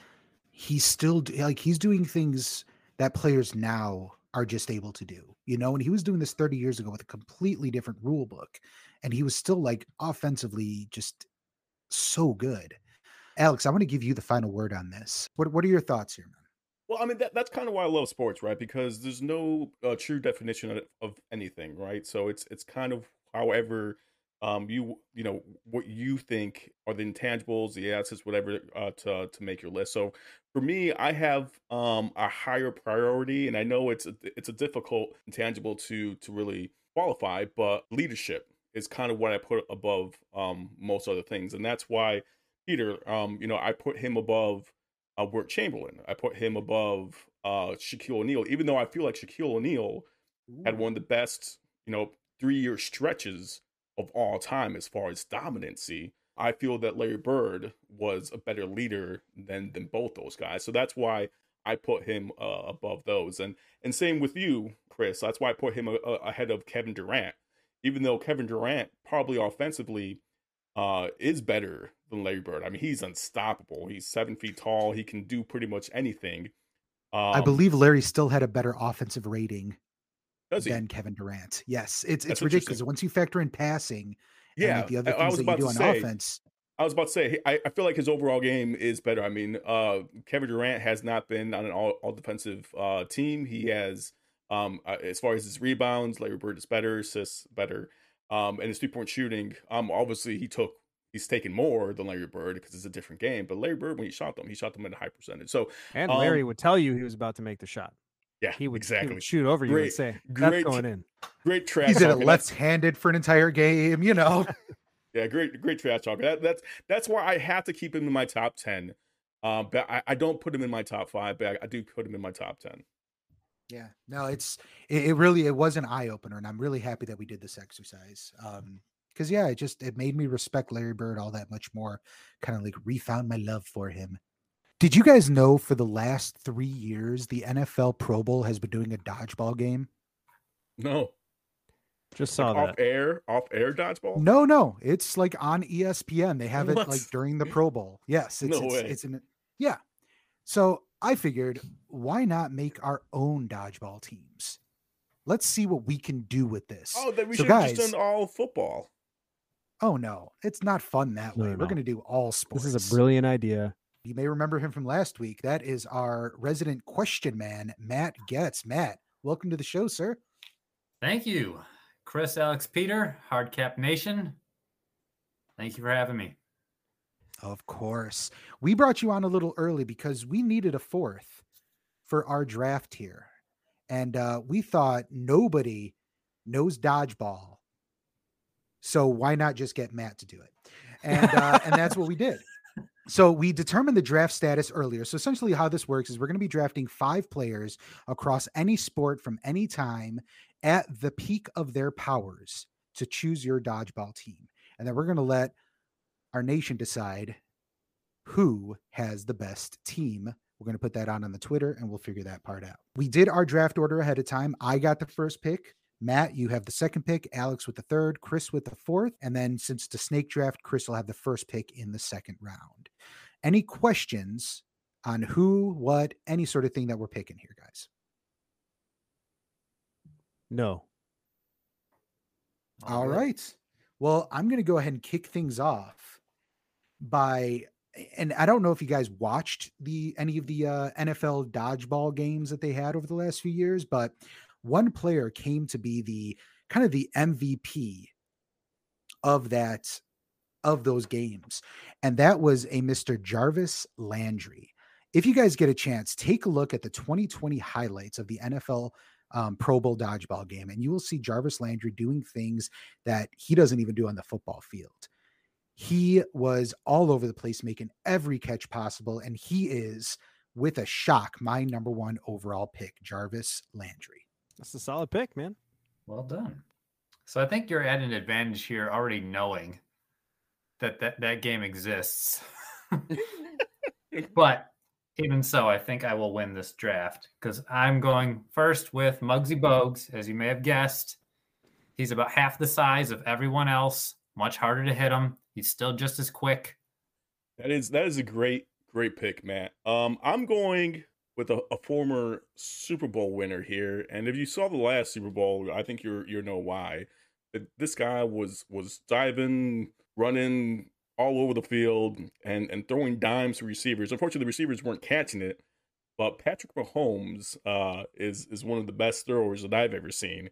he's still like he's doing things that players now are just able to do you know and he was doing this 30 years ago with a completely different rule book and he was still like offensively just so good alex i want to give you the final word on this what, what are your thoughts here man Well, I mean that that's kind of why I love sports, right? Because there's no uh, true definition of, of anything, right? So it's it's kind of however um you you know what you think are the intangibles, the assets, whatever uh, to to make your list. So for me, I have um a higher priority, and I know it's a, it's a difficult intangible to to really qualify, but leadership is kind of what I put above um most other things, and that's why Peter, um, you know, I put him above uh, Chamberlain. I put him above uh, Shaquille O'Neal, even though I feel like Shaquille O'Neal had one of the best, you know, three year stretches of all time as far as dominancy. I feel that Larry Bird was a better leader than than both those guys. So that's why I put him uh, above those. And and same with you, Chris. That's why I put him a, a- ahead of Kevin Durant. Even though Kevin Durant probably offensively uh, is better than Larry Bird. I mean, he's unstoppable. He's seven feet tall. He can do pretty much anything. Um, i believe larry still had a better offensive rating does he? kevin durant yes it's That's it's ridiculous once you factor in passing Yeah, like, the other I- I things was that you about do to on say. offense I was about to say, I, I feel like his overall game is better. I mean, uh, Kevin Durant has not been on an all, all defensive uh, team. He has, um, uh, as far as his rebounds, Larry Bird is better, assists better, um, and his three point shooting. Um, obviously he took he's taken more than Larry Bird because it's a different game. But Larry Bird, when he shot them, he shot them at a high percentage. So And Um, Larry would tell you he was about to make the shot. Yeah, He would, he exactly. would shoot over you and Great- say, That's great- going in. Great trash. he's at it. That's- left-handed for an entire game you know (laughs) Yeah, great, great trash talk. That, that's that's why I have to keep him in my top ten. Um, but I, I don't put him in my top five, but I, I do put him in my top ten. yeah no it's it, it really it was an eye-opener and i'm really happy that we did this exercise um because yeah it just it made me respect larry bird all that much more kind of like refound my love for him did you guys know for the last three years the nfl pro bowl has been doing a dodgeball game No, Just Like saw off that. air, off air dodgeball. no no it's like on espn they have it What? like during the pro bowl yes it's No it's, way. it's an yeah so i figured why not make our own dodgeball teams let's see what we can do with this Oh, then we So should have just guys- done all football. Oh no, it's not fun that No, way. no, We're going to do all sports. This is a brilliant idea. You may remember him from last week. That is our resident question man, Matt Getz. Matt, welcome to the show, sir. Thank you, Chris, Alex, Peter, Hardcap Nation. Thank you for having me. Of course. We brought you on a little early because we needed a fourth for our draft here. And uh, we thought nobody knows dodgeball. So why not just get Matt to do it? And uh, and that's what we did. So we determined the draft status earlier. So essentially how this works is we're going to be drafting five players across any sport from any time at the peak of their powers to choose your dodgeball team. And then we're going to let our nation decide who has the best team. We're going to put that on on the Twitter and we'll figure that part out. We did our draft order ahead of time. I got the first pick. Matt, you have the second pick, Alex with the third, Chris with the fourth. And then since the snake draft, Chris will have the first pick in the second round. Any questions on who, what, any sort of thing that we're picking here, guys? No. All good. right. Well, I'm going to go ahead and kick things off by and I don't know if you guys watched the any of the uh, NFL dodgeball games that they had over the last few years, but one player came to be the kind of the MVP of that of those games, and that was a Mr. Jarvis Landry. If you guys get a chance, take a look at the 2020 highlights of the NFL um, Pro Bowl dodgeball game, and you will see Jarvis Landry doing things that he doesn't even do on the football field. He was all over the place, making every catch possible, and he is, with a shock, my number one overall pick, Jarvis Landry. That's a solid pick, man. Well done. So I think you're at an advantage here, already knowing that that, that game exists. (laughs) but even so, I think I will win this draft because I'm going first with Muggsy Bogues. As you may have guessed, he's about half the size of everyone else, much harder to hit him. He's still just as quick. That is that is a great great pick, Matt. Um, I'm going with a, a, former Super Bowl winner here, and if you saw the last Super Bowl, I think you're you know why. This guy was was diving, running all over the field, and and throwing dimes to receivers. Unfortunately, the receivers weren't catching it, but Patrick Mahomes uh, is is one of the best throwers that I've ever seen,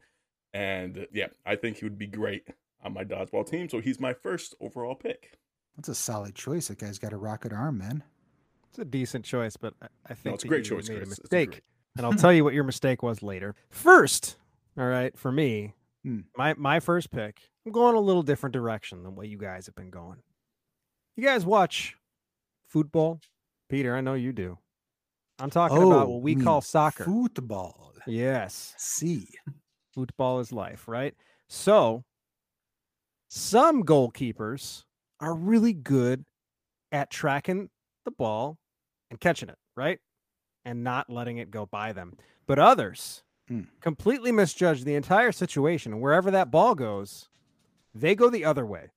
and yeah, I think he would be great on my dodgeball team. So he's my first overall pick. That's a solid choice. That guy's got a rocket arm, man. It's a decent choice, but I think no, it's a great choice. Made Chris. a mistake, and I'll tell you what your mistake was later. First, all right, for me, hmm. my my first pick. I'm going a little different direction than what you guys have been going. You guys watch football, Peter? I know you do. I'm talking oh, about what we call soccer. Football. Yes. See. Football is life, right? So some goalkeepers are really good at tracking the ball and catching it, right? And not letting it go by them. But others mm. completely misjudge the entire situation. Wherever that ball goes, they go the other way.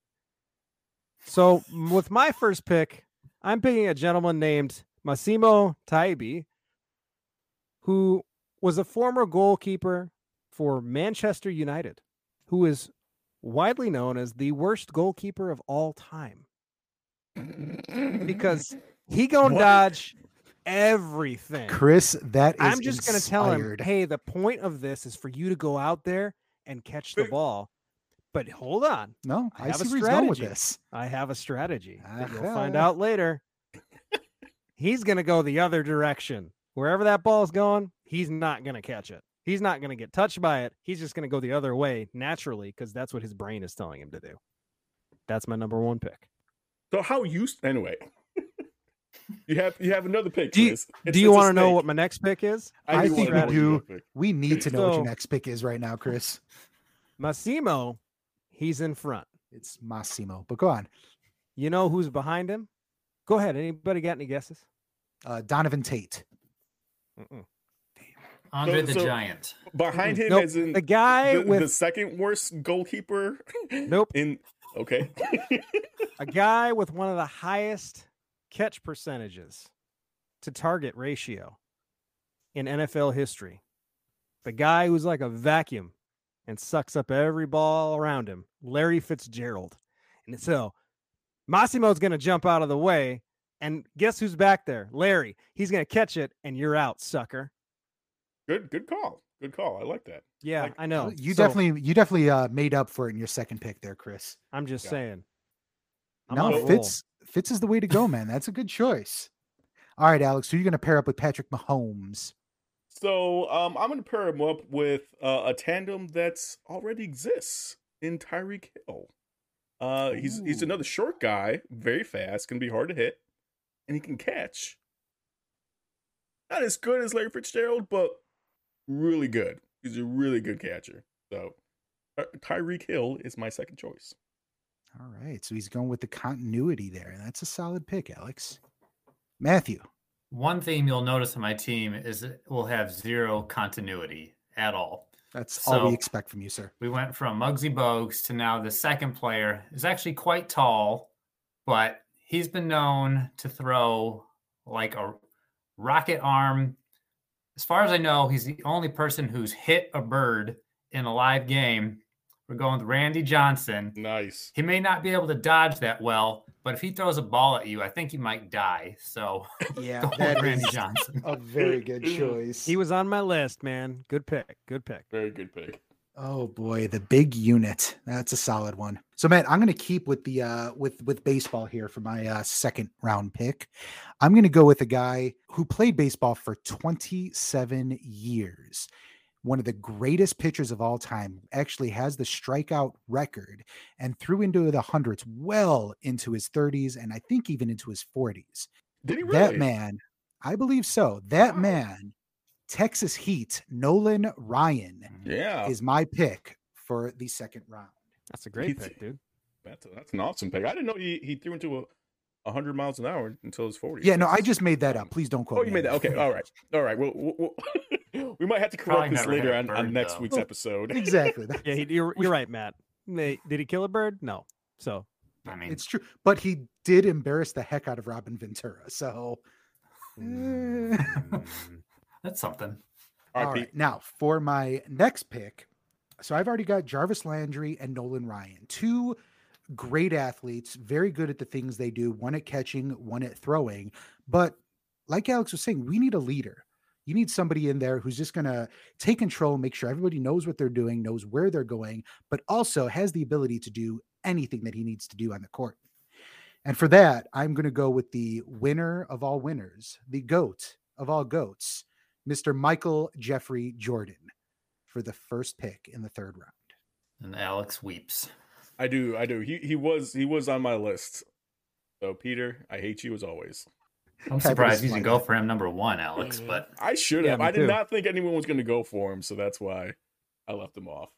So with my first pick, I'm picking a gentleman named Massimo Taibi, who was a former goalkeeper for Manchester United, who is widely known as the worst goalkeeper of all time (laughs) because he gonna dodge everything. Chris, that is I'm just inspired. gonna tell him, hey, the point of this is for you to go out there and catch the ball. But hold on. No, I, I have a strategy. with this. I have a strategy that you'll find uh-huh. out later. he's gonna go the other direction. Wherever that ball's going, he's not gonna catch it. He's not going to get touched by it. He's just going to go the other way naturally because that's what his brain is telling him to do. That's my number one pick. So how you anyway? (laughs) you have you have another pick. Do you, do you want to know what my next pick is? I, I think we do. We need to know so, what your next pick is right now, Chris. (laughs) Massimo, he's in front. It's Massimo, but go on. You know who's behind him? Go ahead. Anybody got any guesses? Uh, Donovan Tate. Mm-mm. Andre so, the so Giant. Behind him nope. is in the guy the, with the second worst goalkeeper. Nope. (laughs) In okay. a guy with one of the highest catch percentages to target ratio in NFL history. The guy who's like a vacuum and sucks up every ball around him, Larry Fitzgerald. And so Massimo's going to jump out of the way. And guess who's back there? Larry. He's going to catch it, and you're out, sucker. Good, good call. Good call. I like that. Yeah, like, I know. You so, definitely, you definitely uh, made up for it in your second pick there, Chris. I'm just yeah. saying. I'm no, Fitz, Fitz is the way to go, man. That's a good choice. All right, Alex. So you're going to pair up with Patrick Mahomes. So um, I'm going to pair him up with uh, a tandem that's already exists in Tyreek Hill. Uh, he's he's another short guy, very fast, can be hard to hit, and he can catch. Not as good as Larry Fitzgerald, but really good. He's a really good catcher. So uh, Tyreek Hill is my second choice. All right. So he's going with the continuity there. That's a solid pick, Alex. Matthew. One theme you'll notice on my team is it will have zero continuity at all. That's so all we expect from you, sir. We went from Muggsy Bogues to now the second player is actually quite tall, but he's been known to throw like a rocket arm as far as I know, he's the only person who's hit a bird in a live game We're going with Randy Johnson. Nice. He may not be able to dodge that well, but if he throws a ball at you, I think he might die. So (laughs) Yeah, that Randy Johnson. a very good (laughs) choice. He was on my list, man. Good pick. Good pick. Very good pick. Oh boy, the big unit. That's a solid one. So Matt, I'm going to keep with the uh with with baseball here for my uh second round pick. I'm going to go with a guy who played baseball for 27 years. One of the greatest pitchers of all time, actually has the strikeout record and threw into the hundreds well into his 30s and I think even into his 40s. Did he really? That man, I believe so. That Wow. man, Texas Heat, Nolan Ryan Yeah. is my pick for the second round. That's a great He's- pick, dude. That's, that's an awesome pick. I didn't know he, he threw into a 100 miles an hour until his 40s. Yeah, no, I just made that up. Please don't quote Oh, me you made on that. Okay. All right. All right. Well, we'll, we'll- (laughs) (laughs) we might have to correct this later a on, on next though. week's episode. Exactly. (laughs) Yeah, he, you're, you're right, Matt. They- Did he kill a bird? No. So I mean, It's true. But he did embarrass the heck out of Robin Ventura. So eh. mm, that's something. All All right, right. Now, for my next pick, so I've already got Jarvis Landry and Nolan Ryan, two great athletes, very good at the things they do, one at catching, one at throwing. But like Alex was saying, we need a leader. You need somebody in there who's just going to take control, make sure everybody knows what they're doing, knows where they're going, but also has the ability to do anything that he needs to do on the court. And for that, I'm going to go with the winner of all winners, the GOAT of all GOATs, Mr. Michael Jeffrey Jordan for the first pick in the third round. And Alex weeps. I do. I do. He he was he was on my list. So Peter, I hate you as always. I'm surprised you didn't go for him number one, Alex. But I should have. me I did too. not think anyone was going to go for him, so that's why I left him off.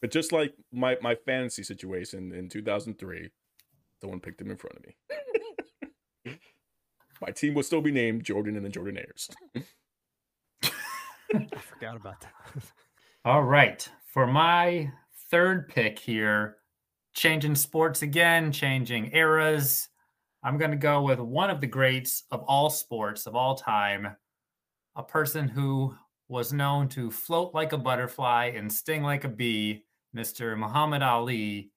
But just like my my fantasy situation in 2003, someone picked him in front of me. (laughs) my team would still be named Jordan and the Jordanaires. (laughs) I forgot about that. all right, for my third pick here, changing sports again, changing eras. I'm going to go with one of the greats of all sports of all time, a person who was known to float like a butterfly and sting like a bee, Mr. Muhammad Ali,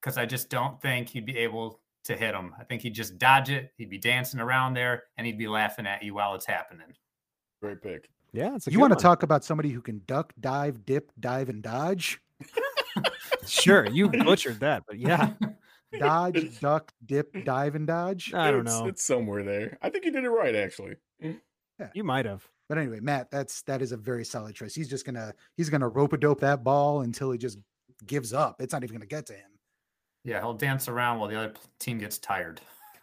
because I just don't think he'd be able to hit him. I think he'd just dodge it. He'd be dancing around there and he'd be laughing at you while it's happening. Great pick. Yeah, it's a You good want to talk about somebody who can duck, dive, dip, dive, and dodge? (laughs) (laughs) Sure, you butchered that, but yeah, (laughs) Dodge, (laughs) duck, dip, dive, and dodge. I don't It's- know. It's somewhere there. I think you did it right, actually. Mm. Yeah. You might have. But anyway, Matt, that's that is a very solid choice. He's just gonna he's gonna rope a dope that ball until he just gives up. It's not even gonna get to him. Yeah, he'll dance around while the other team gets tired. (laughs)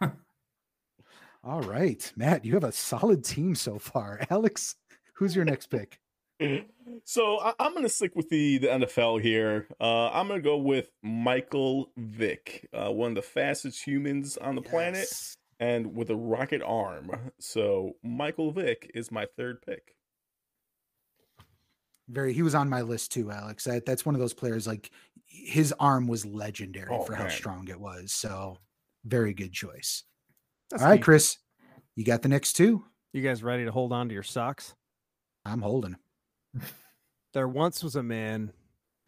All right, Matt, you have a solid team so far. (laughs) Alex, who's your next pick? (laughs) So I, I'm going to stick with the, the NFL here. Uh, I'm going to go with Michael Vick, uh, one of the fastest humans on the planet, and with a rocket arm. So Michael Vick is my third pick. Very he was on my list too, Alex. That, that's one of those players like his arm was legendary Oh, for how strong it was. So very good choice. That's All right, neat. Chris, you got the next two. You guys ready to hold on to your socks? I'm holding. There once was a man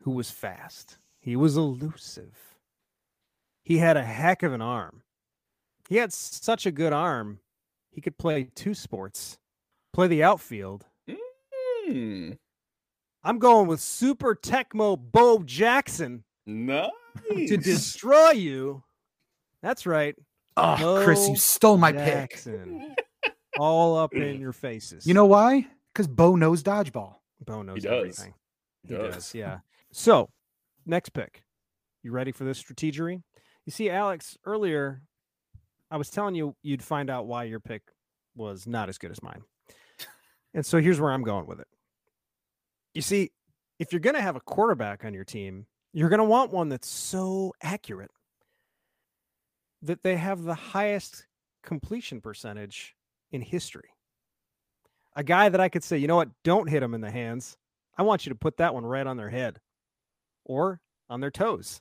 who was fast. He was elusive. He had a heck of an arm. He had such a good arm, he could play two sports, play the outfield. Hmm. I'm going with Super Tecmo Bo Jackson Nice. to destroy you. That's right. Oh, Chris, you stole my pick. All up in (laughs) your faces. You know why? Because Bo knows dodgeball. Bo knows does. everything. He He does. does. yeah. So, next pick. You ready for this strategery? You see, Alex, earlier, I was telling you you'd find out why your pick was not as good as mine. And so here's where I'm going with it. You see, if you're going to have a quarterback on your team, you're going to want one that's so accurate that they have the highest completion percentage in history. A guy that I could say, you know what, don't hit him in the hands. I want you to put that one right on their head or on their toes.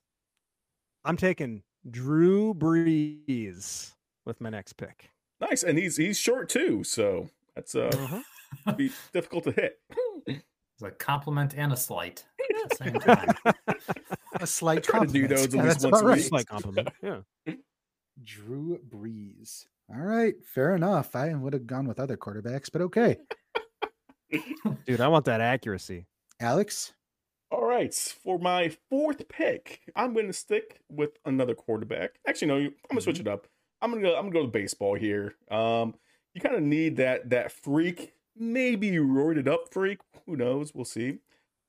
I'm taking Drew Brees with my next pick. Nice, and he's he's short too, so that's uh Mhm. be difficult to hit. It's a compliment and a slight at the same (laughs) time. (laughs) A slight try to do compliment. those at Yeah, least once a week. Just like compliment. Yeah. Drew Brees. All right, fair enough. I would have gone with other quarterbacks, but okay. (laughs) Dude, I want that accuracy. Alex, All right, for my fourth pick, I'm going to stick with another quarterback. Actually, no, I'm gonna switch it up. I'm gonna go. I'm gonna go to baseball here. Um, you kind of need that that freak, maybe roided up freak. Who knows? We'll see.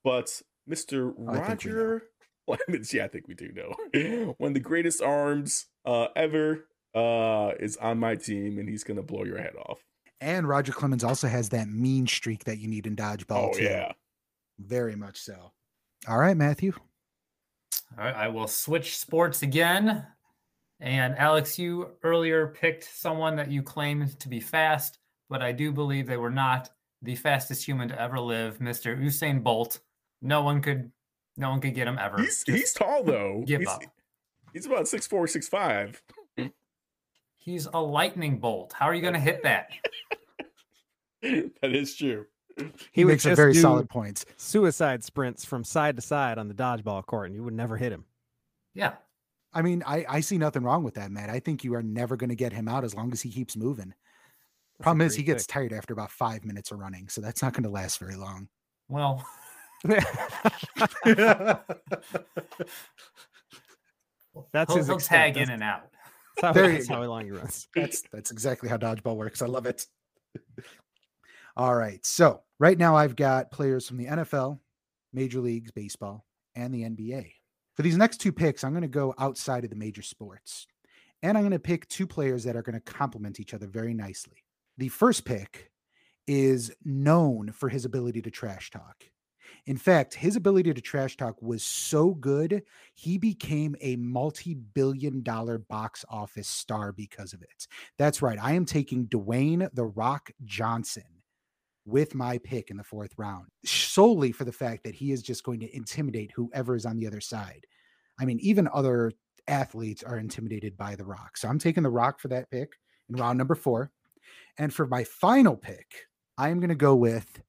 But Mr. I think we know. Roger, (laughs) well, I mean, yeah, I think we do know. (laughs) One of the greatest arms uh, ever uh, is on my team, and he's gonna blow your head off. and Roger Clemens also has that mean streak that you need in dodgeball. Oh too. yeah. very much so. All right, Matthew. All right, I will switch sports again. And Alex, you earlier picked someone that you claimed to be fast, but I do believe they were not the fastest human to ever live, Mr. Usain Bolt. No one could no one could get him ever. He's he's tall though. give he's, up. he's about six four, six five. He's a lightning bolt. How are you going to hit that? (laughs) that is true. He, would makes a very solid points. Suicide sprints from side to side on the dodgeball court, and you would never hit him. Yeah. I mean, I, I see nothing wrong with that, Matt. I think you are never going to get him out as long as he keeps moving. That's Problem is, he great gets tired after about five minutes of running, so that's not going to last very long. Well, pick. (laughs) That's he'll, his he'll extent. tag in and out. That's how, that's how long he runs. (laughs) That's that's exactly how dodgeball works. I love it. (laughs) All right. So right now I've got players from the NFL, Major Leagues Baseball, and the NBA. For these next two picks, I'm going to go outside of the major sports. And I'm going to pick two players that are going to complement each other very nicely. The first pick is known for his ability to trash talk. In fact, his ability to trash talk was so good, he became a multi billion dollar box office star because of it. That's right. I am taking Dwayne The Rock Johnson with my pick in the fourth round, solely for the fact that he is just going to intimidate whoever is on the other side. I mean, even other athletes are intimidated by The Rock. So I'm taking The Rock for that pick in round number four. And for my final pick, I am going to go with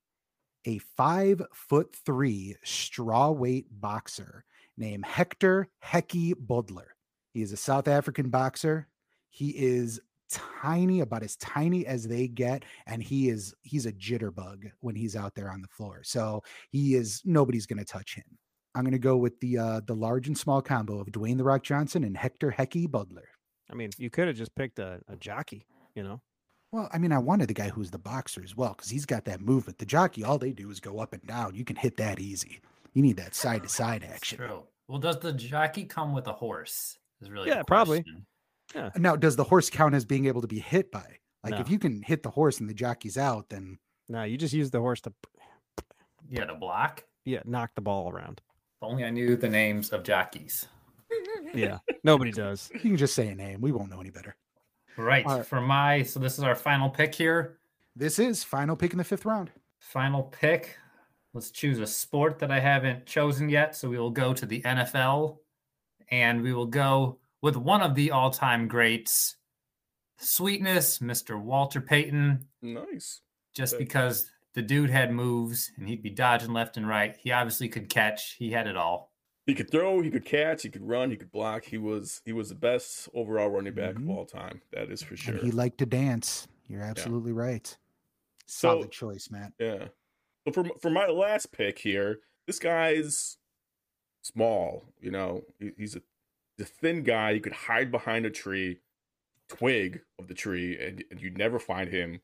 a five foot three straw weight boxer named Hector Hekkie Budler. He is a South African boxer. He is tiny, about as tiny as they get, and he is he's a jitterbug when he's out there on the floor. So he is nobody's going to touch him. I'm going to go with the uh, the large and small combo of Dwayne the Rock Johnson and Hector Hekkie Budler. I mean, you could have just picked a, a jockey, you know? Well, I mean, I wanted the guy who's the boxer as well because he's got that movement. The jockey, all they do is go up and down. You can hit that easy. You need that side to side (laughs) action. True. Well, does the jockey come with a horse? Is really Yeah, probably. question. Now, does the horse count as being able to be hit by? Like, if you can hit the horse and the jockey's out, then No, you just use the horse to Yeah, to block. yeah knock the ball around. If only I knew the names of jockeys. Yeah, nobody does. (laughs) you can just say a name. We won't know any better. Right. All right. For my, so this is our final pick here. This is final pick in the fifth round. Final pick. Let's choose a sport that I haven't chosen yet. So we will go to the NFL and we will go with one of the all time greats, Sweetness, Mr. Walter Payton, Nice. just Okay. because the dude had moves and he'd be dodging left and right. He obviously could catch, he had it all. He could throw, he could catch, he could run, he could block. He was he was the best overall running back Mhm. of all time. That is for sure. And he liked to dance. You're absolutely right. So- Solid choice, Matt. Yeah. So for for my last pick here, this guy's small. You know, He- he's a, he's a thin guy. You could hide behind a tree, twig of the tree, and, and you'd never find him.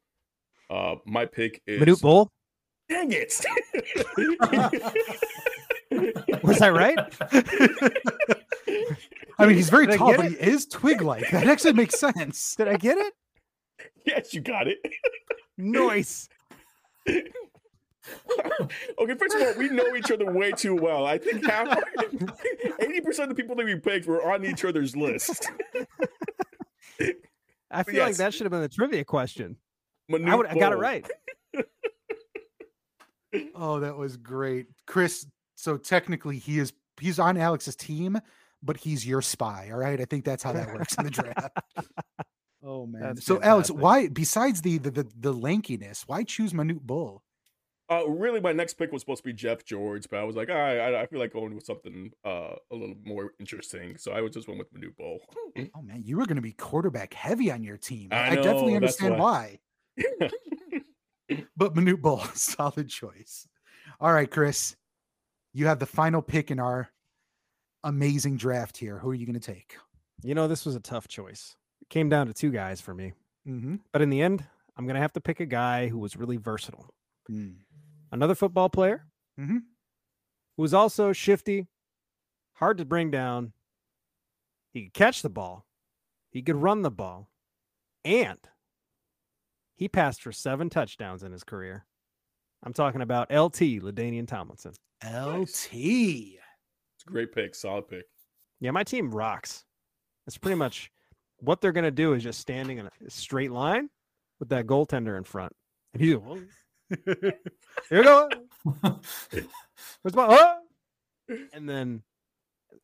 Uh, my pick is. Manute Bol, Dang it! (laughs) (laughs) (laughs) (laughs) was that right? (laughs) I mean, he's very Did I tall, get but he is twig like. That actually makes sense. Did I get it? yes, you got it. Nice. (laughs) okay, first of all, we know each other way too well. I think half, eighty percent of the people that we picked were on each other's list. I feel yes. like that should have been a trivia question. I, would, I got it right. Oh, that was great. Chris, so technically he is he's on Alex's team, but he's your spy. All right. I think that's how that works in the draft. (laughs) Oh man. That's so Alex, why besides the, the the the lankiness, why choose Manute Bol? Uh, really, my next pick was supposed to be Jeff George, but I was like, all right, I, I feel like going with something uh, a little more interesting, so I was just went with Manute Bol. (laughs) Oh man, you were going to be quarterback heavy on your team. I I, definitely know, that's understand why. why. (laughs) But Manute Bol, solid choice. All right, Chris, you have the final pick in our amazing draft here. Who are you going to take? You know, this was a tough choice. It came down to two guys for me. Mm-hmm. But in the end, I'm going to have to pick a guy who was really versatile. Mm. Another football player Mhm. who was also shifty, hard to bring down. He could catch the ball, he could run the ball, and he passed for seven touchdowns in his career. I'm talking about LT, LaDainian Tomlinson. LT. It's a great pick, solid pick. Yeah, my team rocks. It's pretty much what they're going to do is just standing in a straight line with that goaltender in front. And he's "Whoa, (laughs) here you go. (laughs) Where's the ball? Oh!" And then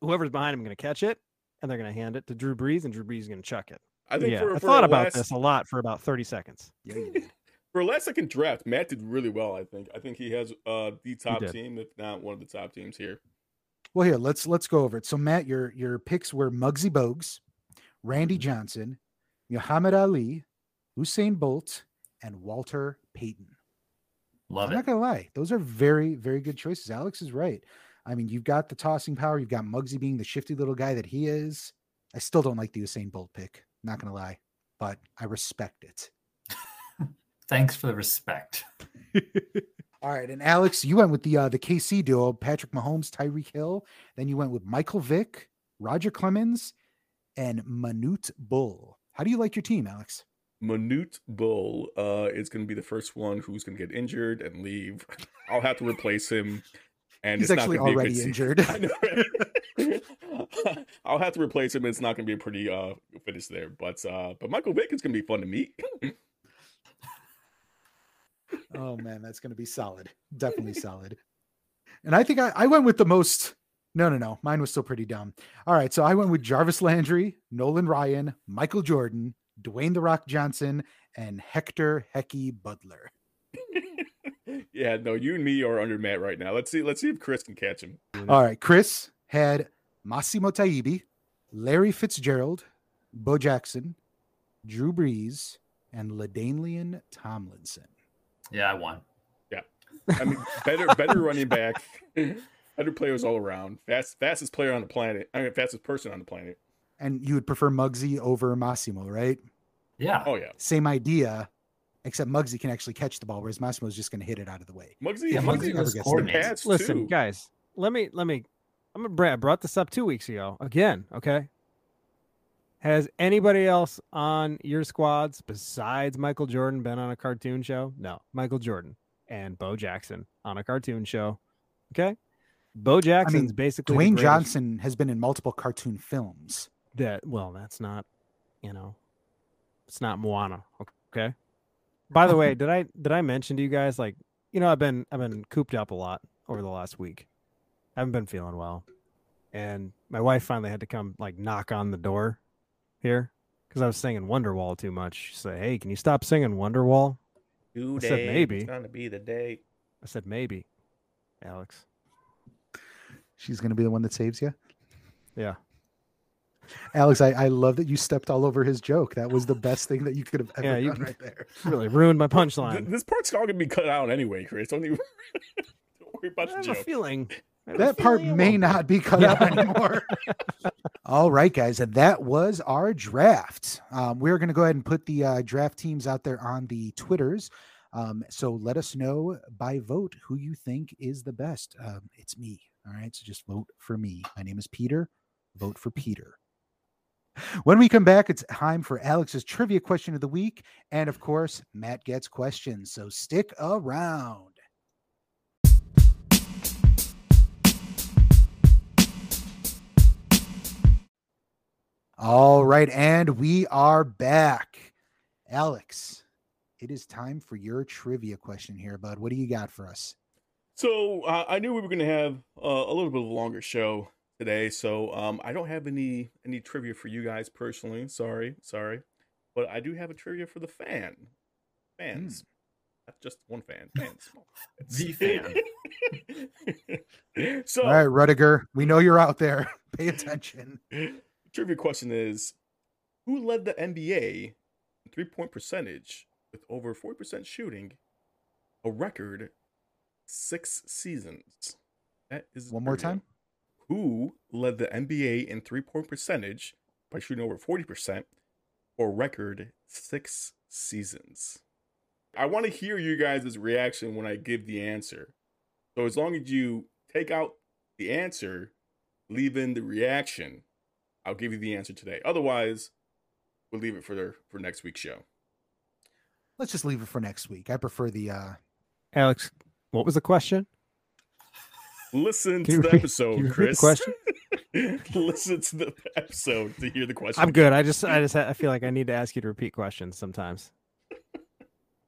whoever's behind him going to catch it, and they're going to hand it to Drew Brees, and Drew Brees is going to chuck it. I think yeah, for, I for thought about last, this a lot for about 30 seconds. (laughs) Yeah, you did. For last second draft, Matt did really well. I think. I think he has uh the top team, if not one of the top teams here. Well, here let's let's go over it. So, Matt, your your picks were Muggsy Bogues, Randy Johnson, Muhammad Ali, Usain Bolt, and Walter Payton. Love I'm it. not gonna lie; those are very, very good choices. Alex is right. I mean, you've got the tossing power. You've got Muggsy being the shifty little guy that he is. I still don't like the Usain Bolt pick. Not gonna lie, but I respect it. Thanks for the respect. (laughs) All right, and Alex, you went with the uh, the KC duo: Patrick Mahomes, Tyreek Hill. Then you went with Michael Vick, Roger Clemens, and Manute Bol. How do you like your team, Alex? Manute Bol uh, is going to be the first one who's going to get injured and leave. I'll have to replace him, and He's it's actually not gonna be already injured. (laughs) (laughs) I'll have to replace him. It's not going to be a pretty uh, finish there, but uh, but Michael Vick is going to be fun to meet. Oh man, that's going to be solid. Definitely solid. And I think I, I went with the most. No, no, no. Mine was still pretty dumb. All right, so I went with Jarvis Landry, Nolan Ryan, Michael Jordan, Dwayne the Rock Johnson, and Hector Hekkie Budler. (laughs) yeah, no, you and me are under Matt right now. Let's see. Let's see if Chris can catch him. All right, Chris had Massimo Taibi, Larry Fitzgerald, Bo Jackson, Drew Brees, and LaDainian Tomlinson. Yeah, I won. Yeah, I mean, better (laughs) better running back, better players all around. Fast fastest player on the planet. I mean, fastest person on the planet. And you would prefer Muggsy over Massimo, right? Yeah. Oh yeah, Same idea, except Muggsy can actually catch the ball, whereas Massimo is just going to hit it out of the way. Muggsy. Yeah, Muggsy Muggsy has was the coordinated. pads Listen, too. guys, let me let me. I'm a Brad. Brought this up two weeks ago again. Okay. Has anybody else on your squads besides Michael Jordan been on a cartoon show? No, Michael Jordan and Bo Jackson on a cartoon show. Okay. Bo Jackson's basically the Dwayne greatest- Johnson has been in multiple cartoon films. that well that's not you know it's not moana okay by the way (laughs) did i did i mention to you guys like you know i've been i've been cooped up a lot over the last week i haven't been feeling well and my wife finally had to come like knock on the door here because i was singing wonderwall too much she said hey can you stop singing wonderwall I said maybe. It's gonna be the day. i said maybe alex She's going to be the one that saves you. yeah Alex, I, I love that you stepped all over his joke. That was the best thing that you could have ever Yeah, you- done right there. (laughs) really ruined my punchline This part's all gonna be cut out anyway, Chris. Don't even (laughs) don't worry i about the have a feeling I have a That part may won't be. not be cut out anymore. (laughs) All right, guys, and that was our draft. Um, we're going to go ahead and put the uh, draft teams out there on the Twitters. Um, so let us know by vote who you think is the best. Um, it's me. All right, so just vote for me. My name is Peter. Vote for Peter. When we come back, it's time for Alex's trivia question of the week. And of course, Matt Getz questions. So stick around. All right, and we are back. Alex, it is time for your trivia question here, bud. What do you got for us? So uh, I knew we were going to have uh, a little bit of a longer show today, so um, I don't have any any trivia for you guys personally. Sorry, sorry, but I do have a trivia for the fan fans. Not just one fan. Fans. (laughs) The fan. (laughs) so All right, Rudiger, we know you're out there. (laughs) Pay attention. Trivia question is who led the NBA in three point percentage with over 40% shooting a record six seasons? That is One more trivia. time. Who led the NBA in three point percentage by shooting over 40% for a record six seasons? I want to hear you guys' reaction when I give the answer. So as long as you take out the answer, leave in the reaction, I'll give you the answer today. Otherwise, we'll leave it for the, for next week's show. Let's just leave it for next week. I prefer the uh Alex, what was the question? Listen to the repeat- episode, can the Chris. question? (laughs) Listen to the episode to hear the question. I'm good. I just, I just, I feel like I need to ask you to repeat questions sometimes.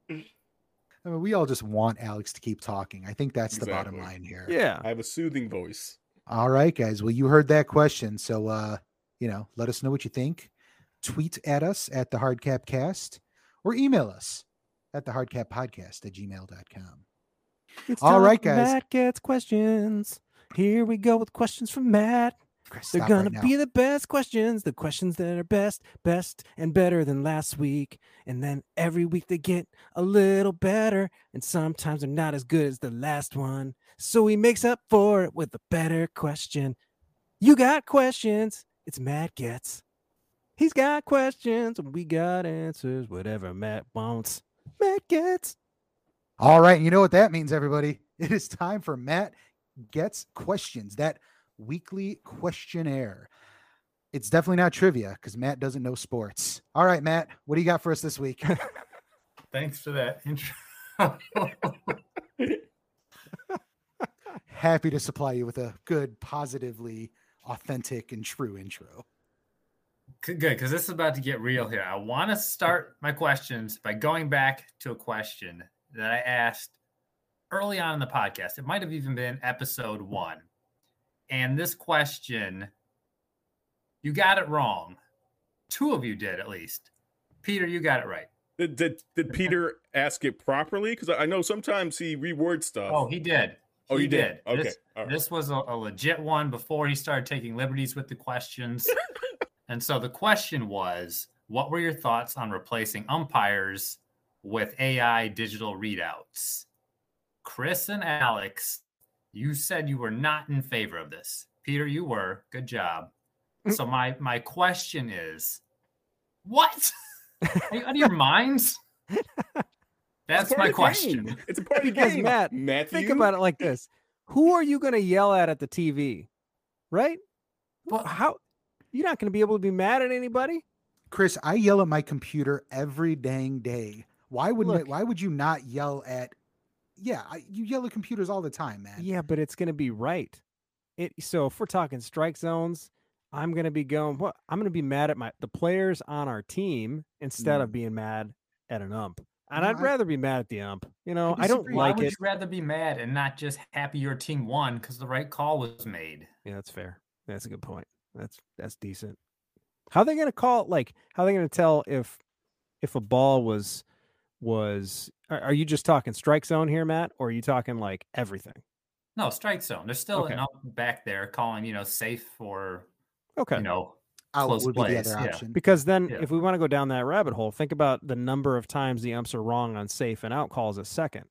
I mean, we all just want Alex to keep talking. I think that's the bottom line here. Yeah. I have a soothing voice. All right, guys. Well, you heard that question. So uh, you know, let us know what you think. Tweet at us at the hardcap cast or email us at the hardcap podcast at gmail.com. It's All time guys. Matt Getz questions. Here we go with questions from Matt. Chris, They're gonna right be the best questions, the questions that are best, best, and better than last week. And then every week they get a little better, and sometimes they're not as good as the last one. So he makes up for it with a better question. You got questions, it's Matt gets. He's got questions, and we got answers. Whatever Matt wants, Matt gets. All right. You know what that means, everybody. (laughs) It is time for Matt Getz Questions, that weekly questionnaire. It's definitely not trivia because Matt doesn't know sports. All right, Matt, what do you got for us this week? (laughs) Thanks for that intro. (laughs) Happy to supply you with a good, positively authentic, and true intro. Good, because this is about to get real here. I want to start my questions by going back to a question that I asked early on in the podcast. It might have even been episode one. And this question, you got it wrong. Two of you did, at least. Peter, you got it right. Did, did, did Peter ask it properly? Because I know sometimes he rewords stuff. Oh, he did. Oh, He you did? Okay. This, right. this was a, a legit one before he started taking liberties with the questions. (laughs) and so the question was what were your thoughts on replacing umpires with AI digital readouts? Chris and Alex, you said you were not in favor of this. Peter, you were. Good job. (laughs) So my my question is, what? (laughs) Are you out of your minds? That's my question. game. It's a (laughs) part of the Because game. Matt, Matthew. Think about it like this: Who are you going to yell at at the TV? Right? Well- how? You're not going to be able to be mad at anybody. Chris, I yell at my computer every dang day. Why wouldn't Look. it, why would you not yell at yeah, I, you yell at computers all the time, man. Yeah, but it's going to be right. It so if we're talking strike zones, I'm going to be going. What? I'm going to be mad at my the players on our team instead of mm. being mad at an ump. And I'd rather be mad at the ump. You know, I, don't. Why like would it. you rather be mad and not just happy your team won because the right call was made? Yeah, that's fair. That's a good point. That's that's decent. How are they going to call? it? Like, how are they going to tell if if a ball was was? Are, are you just talking strike zone here, Matt, or are you talking like everything? No, strike zone. There's still Okay. an up back there calling, you know, safe for, Okay. you know, Out close would be the plays, other yeah. option. Because then, Yeah. if we want to go down that rabbit hole, think about the number of times the umps are wrong on safe and out calls a second.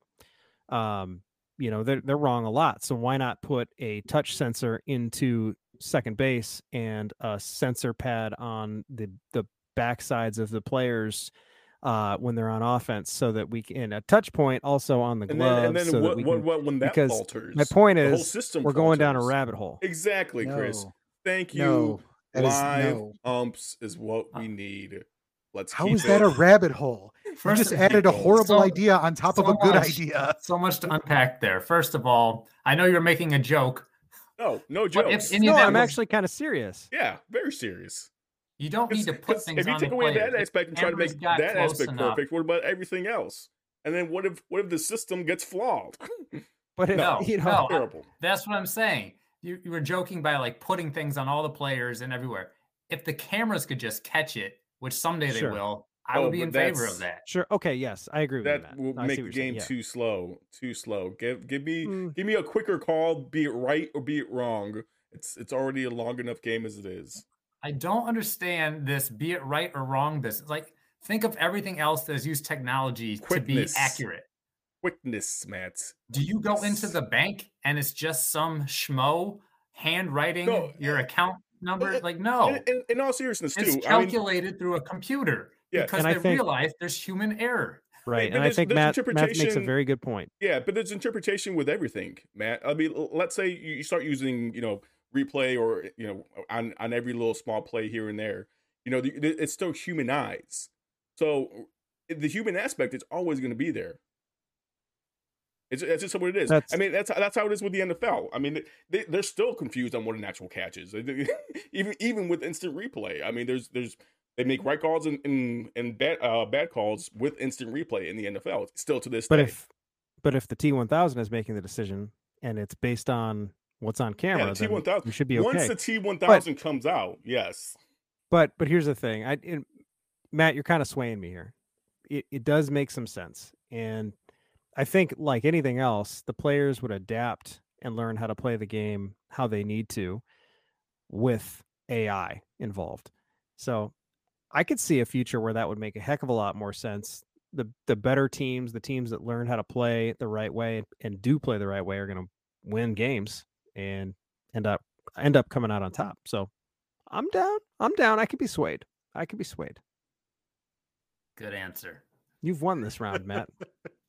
Um, you know, they're they're wrong a lot. So why not put a touch sensor into second base and a sensor pad on the the backsides of the players uh, when they're on offense, so that we can a touch point also on the and gloves. then, and then so what, we what, can- what, when that because falters? my point the whole is, system we're going down a rabbit hole. Exactly, Chris. Thank you. no, that is Live no. umps is what uh, we need. Let's How keep is that a rabbit hole? (laughs) You just of- added a horrible so- idea on top of a good much. idea. so much to unpack there. First of all, I know you're making a joke. No, no But jokes. if any No, I'm was- actually kind of serious. yeah, very serious. You don't need to put things if you on take the away players. that aspect and try to make that aspect enough- perfect, what about everything else? And then what if what if the system gets flawed? But if, No, you know, no, I- That's what I'm saying. You, you were joking by like putting things on all the players and everywhere. If the cameras could just catch it, which someday Sure. they will, I Oh, would be in favor of that. Sure. Okay. Yes, I agree with you, that will I see make the game yeah. too slow. Too slow. Give give me Mm. give me a quicker call, be it right or be it wrong. It's it's already a long enough game as it is. I don't understand this be it right or wrong business. Like, think of everything else that has used technology to be accurate. Quickness, Matt. Do you go into the bank and it's just some schmo handwriting No, your uh, account number? it- Like, no, In, in, in all seriousness, it's too. I mean, calculated through a computer Yeah, because and I they think- realize there's human error. Right. but And I think there's Matt, Matt makes a very good point. Yeah, but there's interpretation with everything, Matt. I mean, let's say you you start using, you know, replay or you know, on on every little small play here and there. You know, the, the- it's still human eyes. So the human aspect is always going to be there. It's, it's just what it is. That's- I mean, that's that's how it is with the NFL. I mean, they they're still confused on what an actual catch is. (laughs) even even with instant replay. I mean, there's there's they make right calls and and, and bad uh, bad calls with instant replay in the NFL. Still to this But day. if but if the T1000 is making the decision and it's based on what's on camera, yeah, the T1000 you should be Once the T one thousand comes out, yes. But but here's the thing, I Matt, you're kind of swaying me here. It it does make some sense, and I think like anything else, the players would adapt and learn how to play the game how they need to, with AI involved. So I could see a future where that would make a heck of a lot more sense. The the better teams, the teams that learn how to play the right way and do play the right way, are going to win games and end up end up coming out on top. So I'm down. I'm down. I could be swayed. I could be swayed. Good answer. You've won this round, Matt. (laughs)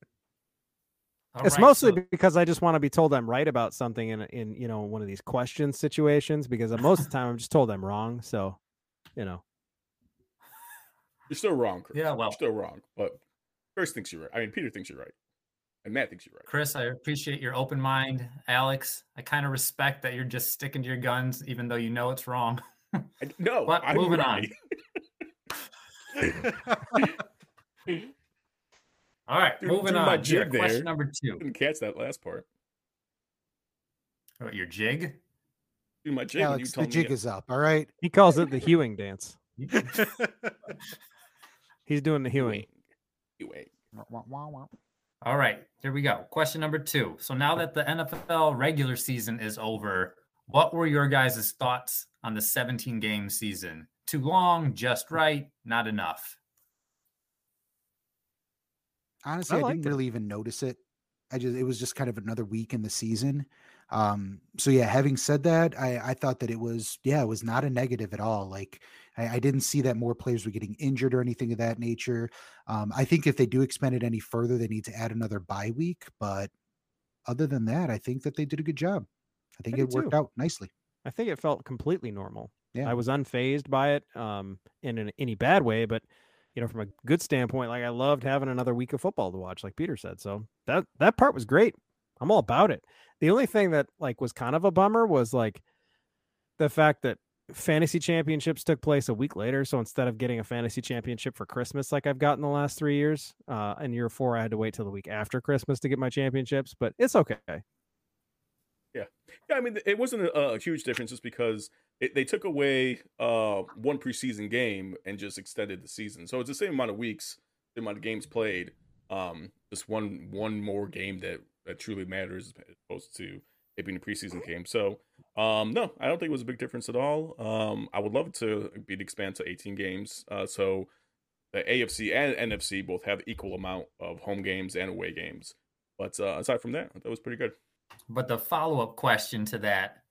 All it's right, mostly so- because I just want to be told I'm right about something in in you know one of these question situations because most of the (laughs) time I'm just told I'm wrong. So, you know, You're still wrong, Chris. Yeah, well- You're still wrong. But Chris thinks you're right. I mean, Peter thinks you're right. And Matt thinks you're right. Chris, I appreciate your open mind. Alex, I kind of respect that you're just sticking to your guns, even though you know it's wrong. I, no, But I'm moving right. (laughs) (laughs) All right, Dude, moving doing my on. Here, jig question there. number two. Didn't catch that last part. What, your jig? Do my jig. Alex, the jig is up. All right. he calls it the (laughs) hewing dance. (laughs) He's doing the hewing. Ewing. Ewing. All right, here we go. Question number two. So now that the NFL regular season is over, what were your guys' thoughts on the 17 game season? Too long, just right, not enough. Honestly, I, liked didn't it. really even notice it. I just it was just kind of another week in the season. Um, so yeah, having said that, I, I thought that it was yeah, it was not a negative at all. Like I, I didn't see that more players were getting injured or anything of that nature. Um, I think if they do expand it any further, they need to add another bye week. But other than that, I think that they did a good job. I think do it worked too. out nicely. I think it felt completely normal. Yeah. I was unfazed by it um, in an, any bad way, but you know, from a good standpoint, like I loved having another week of football to watch, like Peter said. So that that part was great. I'm all about it. The only thing that like was kind of a bummer was like the fact that fantasy championships took place a week later. So instead of getting a fantasy championship for Christmas, like I've gotten the last three years, uh, in year four, I had to wait till the week after Christmas to get my championships. But it's okay. Yeah. Yeah, I mean, it wasn't a, a huge difference just because it, they took away uh, one preseason game and just extended the season. So it's the same amount of weeks, the amount of games played. Um, just one one more game that that truly matters as opposed to it being a preseason game. So um, no, I don't think it was a big difference at all. Um, I would love to be expanded to 18 games. Uh, so the AFC and NFC both have equal amount of home games and away games. But uh, aside from that, that was pretty good. But the follow up question to that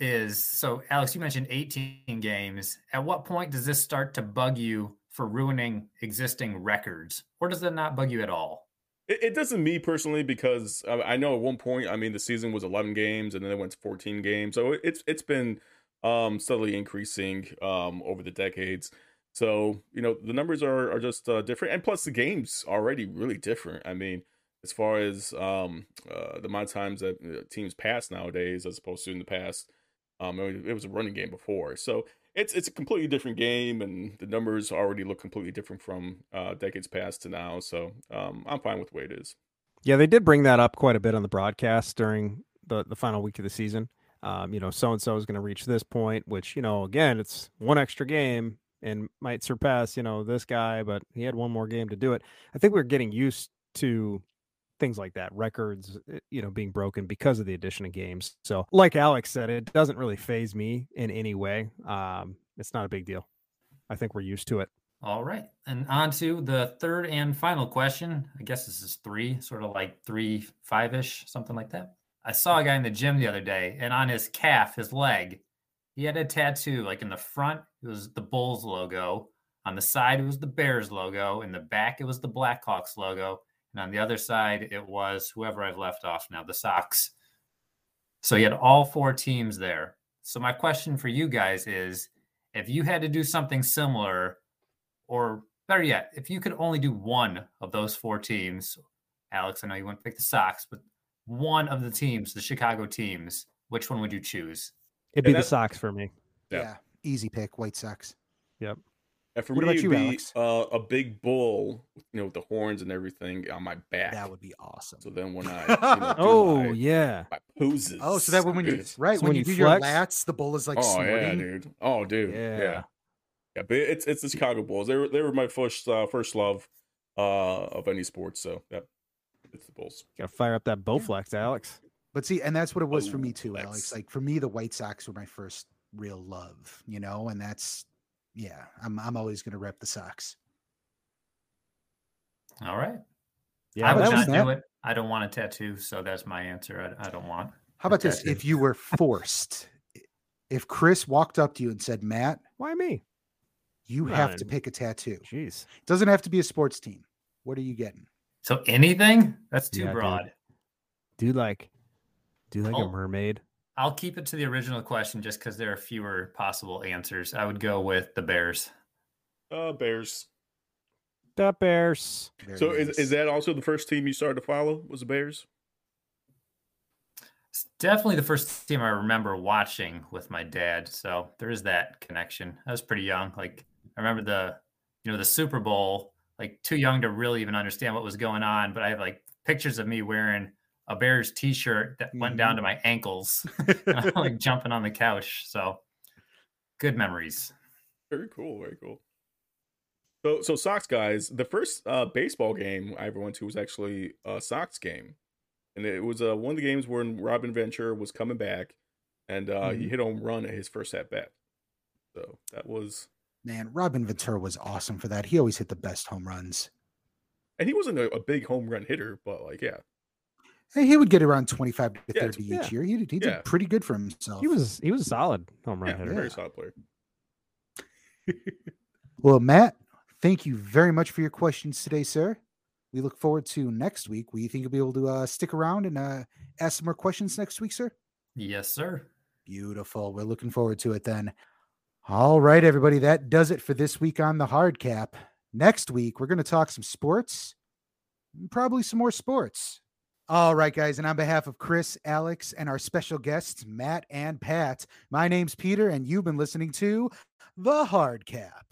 is so, Alex, you mentioned 18 games. At what point does this start to bug you for ruining existing records, or does it not bug you at all? It, it doesn't me personally because I know at one point, I mean, the season was 11 games and then it went to 14 games, so it's it's been um, steadily increasing um, over the decades. So you know the numbers are are just uh, different, and plus the games already really different. I mean, as far as um, uh, the amount of times that uh, teams pass nowadays as opposed to in the past, um, it, was a running game before, so it's it's a completely different game, and the numbers already look completely different from uh, decades past to now. So um, I'm fine with the way it is. Yeah, they did bring that up quite a bit on the broadcast during the, the final week of the season. Um, you know, so and so is going to reach this point, which, you know, again, it's one extra game, and might surpass, you know, this guy, but he had one more game to do it. I think we're getting used to things like that, records, eh, you know, being broken because of the addition of games. So, like Alex said, it doesn't really phase me in any way. Um, it's not a big deal. I think we're used to it. All right. And on to the third and final question. I guess this is three, sort of like three, five ish, something like that. I saw a guy in the gym the other day, and on his calf, his leg, he had a tattoo. Like in the front, it was the Bulls logo. On the side, it was the Bears logo. In the back, it was the Blackhawks logo. And on the other side, it was whoever I've left off now, the Sox. So he had all four teams there. So my question for you guys is if you had to do something similar, or better yet, if you could only do one of those four teams, Alex, I know you want to pick the Sox, but one of the teams, the Chicago teams, which one would you choose? It'd be the Sox for me. Yeah. yeah. Easy pick, White Sox. Yep. And for what me, about you, be, uh, a big bull, you know, with the horns and everything on my back. That would be awesome. So then when I, you know, (laughs) oh my, yeah, my poses. Oh, so that when, when you right so when, when you, you do flex? your lats, the bull is like. Oh snorting. yeah, dude. Oh dude. Yeah. Yeah. Yeah, but it's it's the Chicago Bulls. They were they were my first uh, first love uh, of any sports. So yeah, it's the Bulls. Gotta fire up that Bowflex, Alex. But see, and that's what it was for me Oh, too, Alex. Like for me, the White Sox were my first real love, you know, and that's yeah, I'm I'm always gonna rep the Sox. All right. Yeah, I would not was that. do it. I don't want a tattoo, so that's my answer. I, I don't want. How about this? If you were forced, if Chris walked up to you and said, Matt, why me? you Come have to pick a tattoo. Jeez. it Doesn't have to be a sports team. What are you getting? So anything? That's too Yeah, dude. broad. Do like, do like Oh. a mermaid. I'll keep it to the original question just because there are fewer possible answers. I would go with the Bears. Uh, Bears. The Bears. Very So is nice. is that also the first team you started to follow? Was the Bears? It's definitely the first team I remember watching with my dad. So there is that connection. I was pretty young. Like I remember the, you know, the Super Bowl. Like too young to really even understand what was going on. But I have like pictures of me wearing a Bears T-shirt that went down to my ankles, (laughs) (laughs) like jumping on the couch. So good memories. Very cool. Very cool. So so Sox guys, the first uh, baseball game I ever went to was actually a Sox game, and it was uh, one of the games when Robin Ventura was coming back, and uh, he Mhm. hit a home run at his first at bat. So that was, Man, Robin Ventura was awesome for that. He always hit the best home runs. and he wasn't a, a big home run hitter, but like yeah, Hey, he would get around 25 to Yeah, 30 each yeah. year. He, did- he did Yeah. pretty good for himself. He was he was a solid home run yeah, hitter. very Yeah. solid player. (laughs) Well, Matt, thank you very much for your questions today, sir. We look forward to next week. We think you'll be able to uh, stick around and uh, ask some more questions next week, sir? Yes, sir. Beautiful. We're looking forward to it then. All right, everybody. That does it for this week on the hard cap. Next week, we're going to talk some sports, probably some more sports. All right, guys. And on behalf of Chris, Alex, and our special guests, Matt and Pat, my name's Peter, and you've been listening to The Hard Cap.